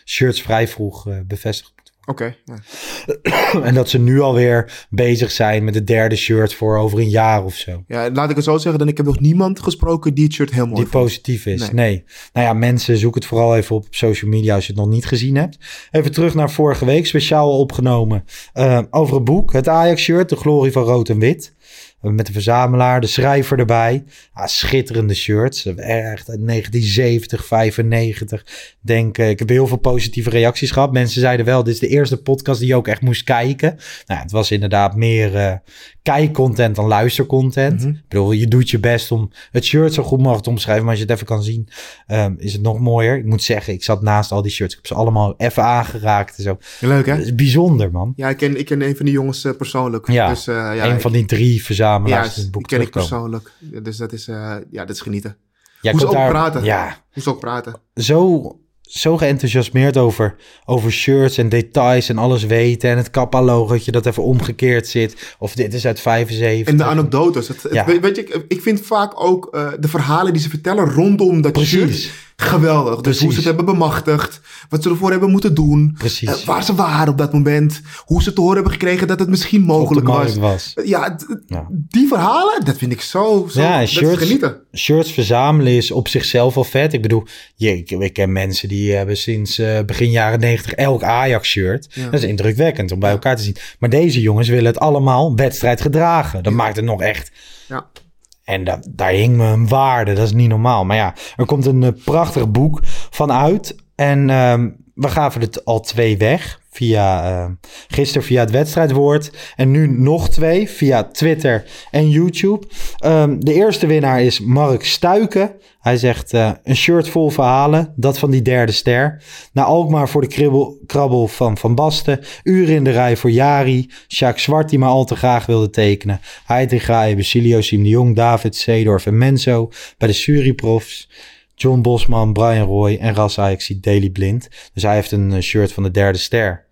[SPEAKER 1] shirts vrij vroeg eh, bevestigd
[SPEAKER 2] Oké. ja. *clears throat*
[SPEAKER 1] en dat ze nu alweer bezig zijn met het derde shirt voor over een jaar of zo.
[SPEAKER 2] Ja, laat ik het zo zeggen, dan ik heb nog niemand gesproken die het shirt heel mooi
[SPEAKER 1] Die
[SPEAKER 2] vond.
[SPEAKER 1] positief is.
[SPEAKER 2] Nee.
[SPEAKER 1] Nee. Nou ja, mensen, zoek het vooral even op op social media als je het nog niet gezien hebt. Even terug naar vorige week, speciaal opgenomen eh, over een boek. Het Ajax-shirt, De Glorie van Rood en Wit. Eh, Met de verzamelaar, de schrijver erbij. Ah, schitterende shirts. Echt uit 1970, 95. Denk, eh, ik heb heel veel positieve reacties gehad. Mensen zeiden wel, dit is de eerste podcast die je ook echt moest kijken. Nou, het was inderdaad meer eh kijkcontent dan luistercontent.
[SPEAKER 2] Mhm.
[SPEAKER 1] Ik bedoel, je doet je best om het shirt zo goed mogelijk te omschrijven. Maar als je het even kan zien, ehm, is het nog mooier. Ik moet zeggen, ik zat naast al die shirts. Ik heb ze allemaal even aangeraakt en zo.
[SPEAKER 2] Leuk, hè?
[SPEAKER 1] Dat is bijzonder, man.
[SPEAKER 2] Ja, ik ken, ik ken een van die jongens eh, persoonlijk.
[SPEAKER 1] Ja,
[SPEAKER 2] dus, eh, ja,
[SPEAKER 1] een
[SPEAKER 2] ik-
[SPEAKER 1] van die drie verzamelaars
[SPEAKER 2] Ja,
[SPEAKER 1] die het boek
[SPEAKER 2] die ken ik persoonlijk. Dus dat is, eh, ja, dat is genieten.
[SPEAKER 1] Jij
[SPEAKER 2] Hoe ze ook
[SPEAKER 1] daar-
[SPEAKER 2] praten.
[SPEAKER 1] Ja,
[SPEAKER 2] Hoe ze ook praten.
[SPEAKER 1] zo, zo geenthousiasmeerd over, over shirts en details en alles weten. En het Kappa-logootje dat even omgekeerd zit. Of dit is uit 75.
[SPEAKER 2] En de anekdotes. Het,
[SPEAKER 1] Ja.
[SPEAKER 2] weet, weet je, ik- ik vind vaak ook eh, de verhalen die ze vertellen rondom dat
[SPEAKER 1] Precies.
[SPEAKER 2] shirt geweldig. Dus
[SPEAKER 1] Precies.
[SPEAKER 2] hoe ze het hebben bemachtigd. Wat ze ervoor hebben moeten doen.
[SPEAKER 1] Precies.
[SPEAKER 2] eh, waar ze waren op dat moment. Hoe ze te horen hebben gekregen dat het misschien mogelijk was.
[SPEAKER 1] was.
[SPEAKER 2] Ja, die verhalen, dat vind ik zo, zo
[SPEAKER 1] Ja, shirts,
[SPEAKER 2] genieten.
[SPEAKER 1] shirts verzamelen is op zichzelf al vet. Ik bedoel, je, ik, ik ken mensen die hebben sinds eh, begin jaren 90 elk Ajax-shirt.
[SPEAKER 2] Ja.
[SPEAKER 1] Dat is indrukwekkend om bij elkaar te zien. Maar deze jongens willen het allemaal wedstrijd gedragen. Dat maakt het nog echt...
[SPEAKER 2] Ja.
[SPEAKER 1] En da- daar hing me een waarde, dat is niet normaal. Maar ja, er komt een eh, prachtig boek van uit. En ehm, we gaven het al twee weg. Via, ehm, gisteren via het wedstrijdwoord. En nu nog twee via Twitter en YouTube. Ehm, de eerste winnaar is Mark Stuiken. Hij zegt eh, een shirt vol verhalen. Dat van die derde ster. Naar Alkmaar voor de kribbel, krabbel van Van Basten. Uren in de rij voor Jari. Sjaak Zwart die maar al te graag wilde tekenen. Heitinga, Basilio, Siem de Jong, David, Seedorf en Menzo. Bij de Suriprofs. John Bosman, Brian Roy en Ras Ajaxie Daily Blind. Dus hij heeft een eh, shirt van de derde ster.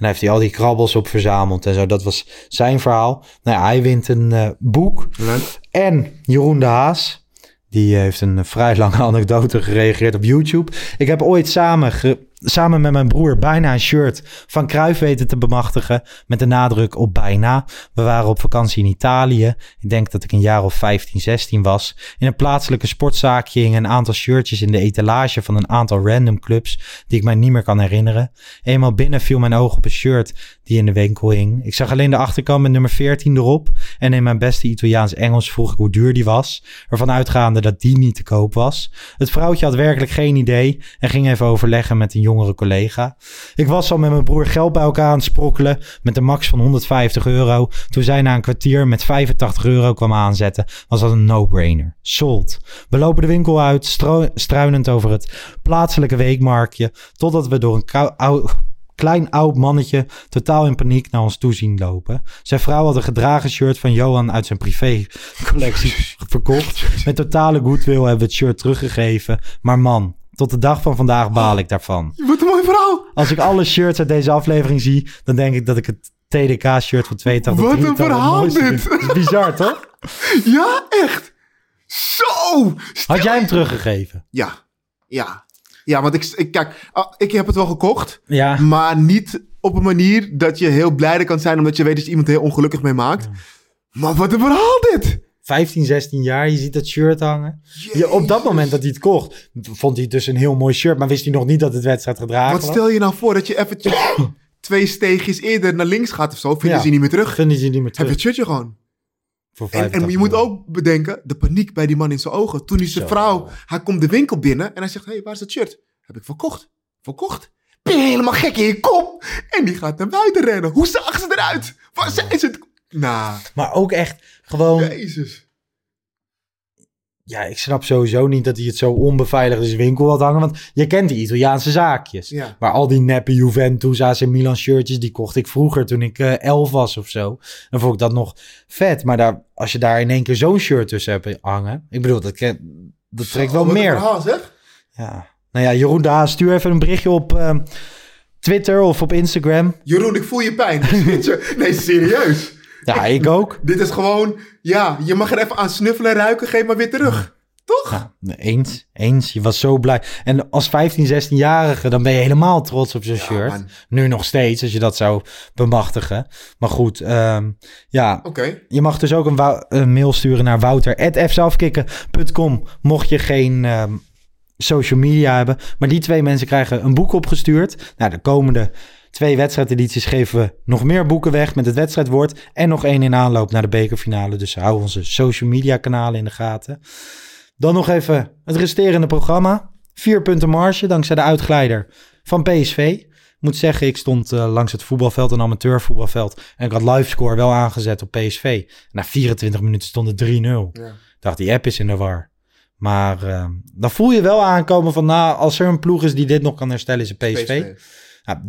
[SPEAKER 1] En hij heeft hij al die krabbels op verzameld en zo. Dat was zijn verhaal. Nou ja, hij wint een eh, boek.
[SPEAKER 2] Leuk.
[SPEAKER 1] En Jeroen de Haas. Die heeft een vrij lange *laughs* anekdote gereageerd op YouTube. Ik heb ooit samen ge- samen met mijn broer bijna een shirt van Cruijff weten te bemachtigen. Met de nadruk op bijna. We waren op vakantie in Italië. Ik denk dat ik een jaar of 15, 16 was. In een plaatselijke sportzaakje hingen een aantal shirtjes in de etalage van een aantal random clubs die ik mij niet meer kan herinneren. Eenmaal binnen viel mijn oog op een shirt die in de winkel hing. Ik zag alleen de achterkant met nummer 14 erop. En in mijn beste Italiaans-Engels vroeg ik hoe duur die was. Ervan uitgaande dat die niet te koop was. Het vrouwtje had werkelijk geen idee en ging even overleggen met een jongere collega. Ik was al met mijn broer geld bij elkaar aan het sprokkelen met een max van 150 euro. Toen zij na een kwartier met 85 euro kwam aanzetten, was dat een no-brainer. Sold. We lopen de winkel uit, struinend over het plaatselijke weekmarktje, totdat we door een kou- ou- klein oud mannetje totaal in paniek naar ons toe zien lopen. Zijn vrouw had een gedragen shirt van Johan uit zijn privécollectie *laughs* verkocht. Met totale goodwill hebben we het shirt teruggegeven. Maar man, tot de dag van vandaag baal ik daarvan.
[SPEAKER 2] Wat een mooie vrouw.
[SPEAKER 1] Als ik alle shirts uit deze aflevering zie, dan denk ik dat ik het TDK-shirt van 82
[SPEAKER 2] Wat een
[SPEAKER 1] 83 het
[SPEAKER 2] verhaal dit.
[SPEAKER 1] Dat is bizar, toch? *laughs*
[SPEAKER 2] Ja, echt. Zo.
[SPEAKER 1] Had jij hem teruggegeven?
[SPEAKER 2] Ja, ja. Ja, want ik, ik kijk, ah, ik heb het wel gekocht,
[SPEAKER 1] Ja.
[SPEAKER 2] maar niet op een manier dat je heel blij kan zijn omdat je weet dat je iemand heel ongelukkig mee maakt. Maar wat een verhaal dit!
[SPEAKER 1] 15, 16 jaar, je ziet dat shirt hangen. Ja, op dat moment dat hij het kocht, vond hij het dus een heel mooi shirt, maar wist hij nog niet dat het wedstrijd gedragen
[SPEAKER 2] Wat
[SPEAKER 1] was.
[SPEAKER 2] stel je nou voor dat je eventjes *coughs* twee steegjes eerder naar links gaat of zo, vinden
[SPEAKER 1] Ja.
[SPEAKER 2] ze je niet meer terug.
[SPEAKER 1] Vinden ze niet meer
[SPEAKER 2] Heb
[SPEAKER 1] terug.
[SPEAKER 2] je het shirtje gewoon.
[SPEAKER 1] Voor
[SPEAKER 2] En, en
[SPEAKER 1] 85
[SPEAKER 2] je moet ook bedenken, de paniek bij die man in zijn ogen. Toen hij zijn vrouw, hij komt de winkel binnen en hij zegt, hé, hey, waar is het shirt? Heb ik verkocht. Verkocht? Ben je helemaal gek in je kop? En die gaat naar buiten rennen. Hoe zag ze eruit? Waar zijn ze? Nou,
[SPEAKER 1] Maar ook echt gewoon,
[SPEAKER 2] jezus.
[SPEAKER 1] ja, ik snap sowieso niet dat hij het zo onbeveiligd in zijn winkel had hangen. Want je kent die Italiaanse zaakjes.
[SPEAKER 2] Ja.
[SPEAKER 1] Maar al die neppe Juventus, AC Milan shirtjes, die kocht ik vroeger toen ik eh, elf was of zo. Dan vond ik dat nog vet. Maar daar, als je daar in één keer zo'n shirt tussen hebt hangen. Ik bedoel, dat, dat trekt wel
[SPEAKER 2] een
[SPEAKER 1] meer.
[SPEAKER 2] verhaal, zeg.
[SPEAKER 1] Ja. Nou ja, Jeroen Daan, stuur even een berichtje op eh, Twitter of op Instagram.
[SPEAKER 2] Jeroen, ik voel je pijn. *laughs* nee, serieus.
[SPEAKER 1] Ja, ik ook. *laughs*
[SPEAKER 2] Dit is gewoon, ja, je mag er even aan snuffelen en ruiken, geef maar weer terug. Toch?
[SPEAKER 1] Ja, eens, eens. Je was zo blij. En als 15, 16-jarige, dan ben je helemaal trots op zo'n shirt.
[SPEAKER 2] man.
[SPEAKER 1] Nu nog steeds, als je dat zou bemachtigen. Maar goed, ehm, ja.
[SPEAKER 2] Oké.
[SPEAKER 1] Je mag dus ook een mail sturen naar wouter.fzelfkikken.com mocht je geen ehm, social media hebben. Maar die twee mensen krijgen een boek opgestuurd. Nou, de komende twee wedstrijdedities geven we nog meer boeken weg met het wedstrijdwoord. En nog één in aanloop naar de bekerfinale. Dus hou onze social media kanalen in de gaten. Dan nog even het resterende programma. Vier punten marge dankzij de uitglijder van PSV. Moet zeggen, ik stond eh, langs het voetbalveld, een amateurvoetbalveld. En ik had livescore wel aangezet op PSV. Na 24 minuten stond het 3-0.
[SPEAKER 2] Ja.
[SPEAKER 1] Dacht, die app is in de war. Maar eh, dan voel je wel aankomen van, nou, als er een ploeg is die dit nog kan herstellen, is het PSV.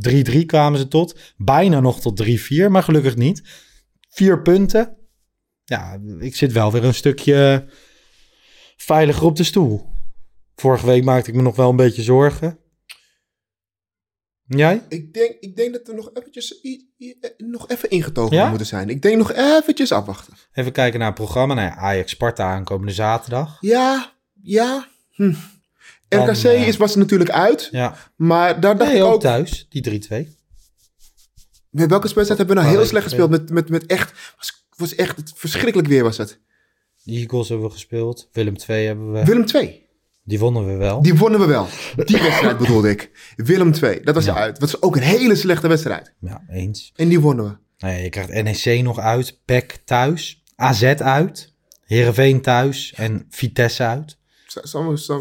[SPEAKER 1] 3-3 kwamen ze tot. Bijna nog tot 3-4, maar gelukkig niet. Vier punten. Ja, ik zit wel weer een stukje veiliger op de stoel. Vorige week maakte ik me nog wel een beetje zorgen. Jij?
[SPEAKER 2] Ik denk, ik denk dat we nog eventjes eh, nog even ingetogen
[SPEAKER 1] Ja?
[SPEAKER 2] moeten zijn. Ik denk nog eventjes afwachten.
[SPEAKER 1] Even kijken naar het programma. Nou ja, Ajax Sparta aankomende zaterdag.
[SPEAKER 2] Ja, ja. Hm. RKC
[SPEAKER 1] eh,
[SPEAKER 2] is, was er natuurlijk uit.
[SPEAKER 1] Ja.
[SPEAKER 2] Maar daar dacht
[SPEAKER 1] Nee,
[SPEAKER 2] ik
[SPEAKER 1] ook
[SPEAKER 2] ook...
[SPEAKER 1] thuis. Die 3-2.
[SPEAKER 2] Met welke wedstrijd hebben we nou heel slecht gespeeld? Met, met, met echt... Was, was echt het verschrikkelijk weer was het.
[SPEAKER 1] De Eagles hebben we gespeeld. Willem 2 hebben we.
[SPEAKER 2] Willem 2.
[SPEAKER 1] Die wonnen we wel.
[SPEAKER 2] Die wonnen we wel. Die wedstrijd bedoelde ik. Willem 2. Dat was
[SPEAKER 1] Ja.
[SPEAKER 2] uit. Dat was ook een hele slechte wedstrijd.
[SPEAKER 1] Ja, eens.
[SPEAKER 2] En die wonnen we.
[SPEAKER 1] Ja, je krijgt NEC nog uit. PEC thuis. AZ uit. Heerenveen thuis. En Vitesse uit.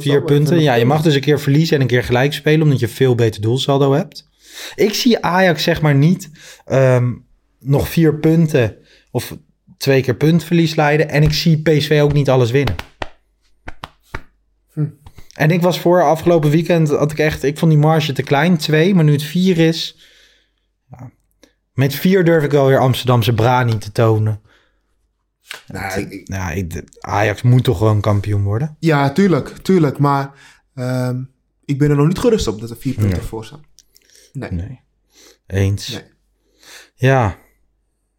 [SPEAKER 1] Vier punten. Ja, je mag dus een keer verliezen en een keer gelijk spelen. Omdat je veel beter doelsaldo hebt. Ik zie Ajax zeg maar niet ehm, nog vier punten. Of twee keer puntverlies leiden. En ik zie PSV ook niet alles winnen.
[SPEAKER 2] Hm.
[SPEAKER 1] En ik was voor afgelopen weekend, had ik echt, ik vond die marge te klein, twee, maar nu het vier is, ja. met vier durf ik wel weer Amsterdamse brani te tonen.
[SPEAKER 2] Nou, ik-
[SPEAKER 1] ik, Ajax moet toch gewoon kampioen worden.
[SPEAKER 2] Ja, tuurlijk. Tuurlijk. Maar ehm, ik ben er nog niet gerust op dat er vier punten
[SPEAKER 1] Nee.
[SPEAKER 2] voor staan. Nee.
[SPEAKER 1] Nee. Eens.
[SPEAKER 2] Nee.
[SPEAKER 1] Ja.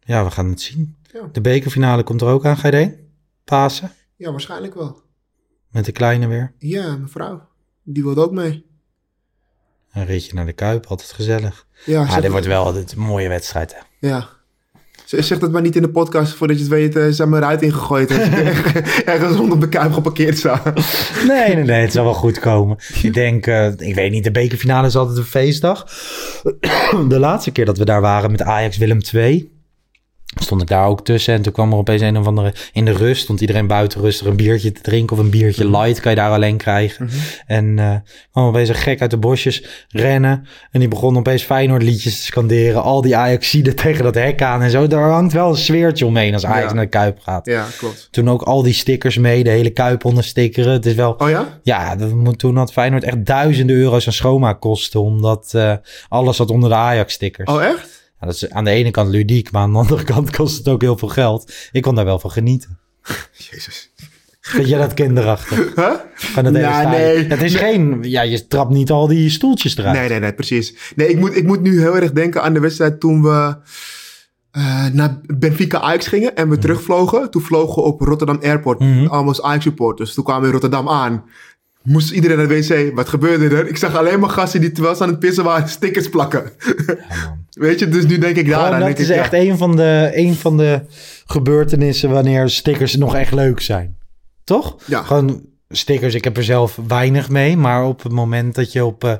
[SPEAKER 1] Ja, we gaan het zien.
[SPEAKER 2] Ja.
[SPEAKER 1] De bekerfinale komt er ook aan, ga je erheen? Pasen?
[SPEAKER 2] Ja, waarschijnlijk wel.
[SPEAKER 1] Met de kleine weer.
[SPEAKER 2] Ja, mijn vrouw. Die wilde ook mee.
[SPEAKER 1] Een ritje naar de Kuip, altijd gezellig.
[SPEAKER 2] Ja, zeg-
[SPEAKER 1] dit wordt wel altijd een mooie wedstrijd. Hè?
[SPEAKER 2] Ja. Zeg dat maar niet in de podcast, voordat je het weet, eh, zijn mijn ruit ingegooid. *laughs* *laughs* Ergens rondom de kuip geparkeerd sta.
[SPEAKER 1] Nee, nee, nee, het zal wel goed komen. Ik denk, eh, ik weet niet, de bekerfinale is altijd een feestdag. *clears throat* De laatste keer dat we daar waren met Ajax Willem II, stond ik daar ook tussen. En toen kwam er opeens een of andere, in de rust, stond iedereen buiten rustig een biertje te drinken of een biertje light, kan je daar alleen krijgen. En eh kwam opeens een gek uit de bosjes rennen. En die begon opeens Feyenoord liedjes te scanderen. Al die Ajaxiden *laughs* tegen dat hek aan en zo. Daar hangt wel een sfeertje omheen als Ajax
[SPEAKER 2] Ja.
[SPEAKER 1] naar de Kuip gaat.
[SPEAKER 2] Ja, klopt.
[SPEAKER 1] Toen ook al die stickers mee, de hele Kuip onderstickeren. Het is wel...
[SPEAKER 2] Oh ja?
[SPEAKER 1] Ja, dat toen had Feyenoord echt duizenden euro's aan schoonmaakkosten. Omdat eh, alles zat onder de Ajax-stickers.
[SPEAKER 2] Oh echt?
[SPEAKER 1] Ja, dat is aan de ene kant ludiek, maar aan de andere kant *laughs* kost het ook heel veel geld. Ik kon daar wel van genieten. *laughs*
[SPEAKER 2] Jezus.
[SPEAKER 1] Vind jij dat kinderachtig? *laughs*
[SPEAKER 2] Huh?
[SPEAKER 1] Van het
[SPEAKER 2] Ja, nee.
[SPEAKER 1] Het is geen... Ja, je trapt niet al die stoeltjes eruit.
[SPEAKER 2] Nee, nee, nee, precies. Nee, ik moet, ik moet nu heel erg denken aan de wedstrijd toen we eh, naar Benfica Ajax gingen en we terugvlogen. Toen vlogen we op Rotterdam Airport, allemaal als Ajax supporters. Toen kwamen we in Rotterdam aan. Moest iedereen naar de wc. Wat gebeurde er? Ik zag alleen maar gasten die terwijl ze aan het pissen waren stickers plakken. *laughs* Weet je, dus nu denk ik daar
[SPEAKER 1] dat is
[SPEAKER 2] ik,
[SPEAKER 1] echt
[SPEAKER 2] ja.
[SPEAKER 1] een van, de, een van de gebeurtenissen wanneer stickers nog echt leuk zijn. Toch?
[SPEAKER 2] Ja.
[SPEAKER 1] Gewoon stickers, ik heb er zelf weinig mee. Maar op het moment dat je op eh,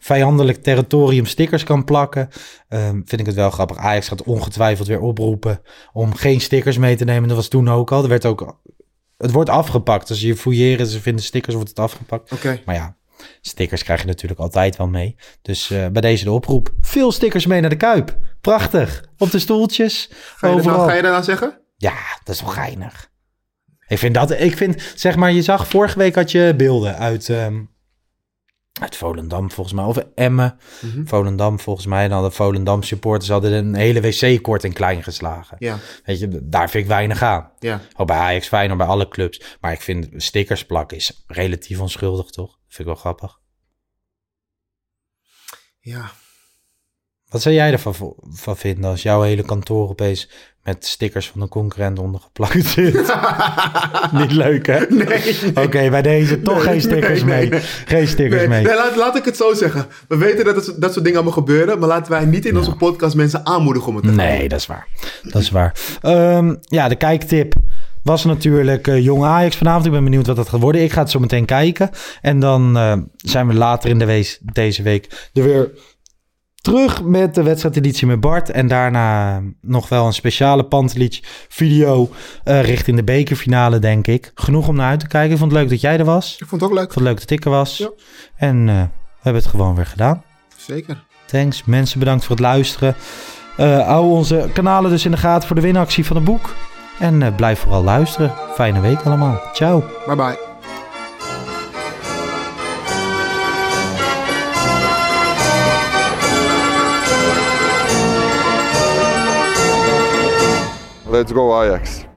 [SPEAKER 1] vijandelijk territorium stickers kan plakken... ehm, vind ik het wel grappig. Ajax gaat ongetwijfeld weer oproepen om geen stickers mee te nemen. Dat was toen ook al. Er werd ook... Het wordt afgepakt. Als je fouilleren, ze vinden stickers, wordt het afgepakt.
[SPEAKER 2] Oké.
[SPEAKER 1] Maar ja, stickers krijg je natuurlijk altijd wel mee. Dus eh, bij deze de oproep. Veel stickers mee naar de Kuip. Prachtig. Op de stoeltjes.
[SPEAKER 2] Ga je,
[SPEAKER 1] overal.
[SPEAKER 2] ga je dat nou zeggen?
[SPEAKER 1] Ja, dat is wel geinig. Ik vind dat, ik vind, zeg maar, je zag vorige week had je beelden uit, ehm, uit Volendam volgens mij, of Emmen.
[SPEAKER 2] Mhm.
[SPEAKER 1] Volendam volgens mij, en hadden Volendam supporters hadden een hele wc kort en klein geslagen.
[SPEAKER 2] Ja.
[SPEAKER 1] Weet je, daar vind ik weinig aan.
[SPEAKER 2] Ja.
[SPEAKER 1] Ook bij Ajax, Feyenoord, bij alle clubs. Maar ik vind stickers plakken is relatief onschuldig, toch? Vind ik wel grappig.
[SPEAKER 2] Ja.
[SPEAKER 1] Wat zou jij ervan van vinden als jouw hele kantoor opeens met stickers van een concurrent ondergeplakt zit? *laughs* Niet leuk, hè?
[SPEAKER 2] Nee.
[SPEAKER 1] Oké, bij deze toch geen stickers
[SPEAKER 2] nee,
[SPEAKER 1] mee. Geen stickers mee.
[SPEAKER 2] laat, laat ik het zo zeggen. We weten dat het, dat soort dingen allemaal gebeuren, maar laten wij niet in onze podcast mensen aanmoedigen om het te gaan
[SPEAKER 1] Nee, dat is waar. Dat is waar. Ehm, ja, de kijktip was natuurlijk eh Jong Ajax vanavond. Ik ben benieuwd wat dat gaat worden. Ik ga het zo meteen kijken. En dan eh, zijn we later in de wees, deze week er weer terug met de wedstrijdeditie met Bart. En daarna nog wel een speciale Pantelic video eh, richting de bekerfinale, denk ik. Genoeg om naar uit te kijken. Ik vond het leuk dat jij er was.
[SPEAKER 2] Ik vond het ook leuk.
[SPEAKER 1] Ik vond het leuk dat ik er was.
[SPEAKER 2] Ja.
[SPEAKER 1] En eh, we hebben het gewoon weer gedaan.
[SPEAKER 2] Zeker.
[SPEAKER 1] Thanks. Mensen, bedankt voor het luisteren. Eh hou onze kanalen dus in de gaten voor de winactie van het boek. En blijf vooral luisteren. Fijne week allemaal. Ciao.
[SPEAKER 2] Bye bye.
[SPEAKER 5] Let's go Ajax.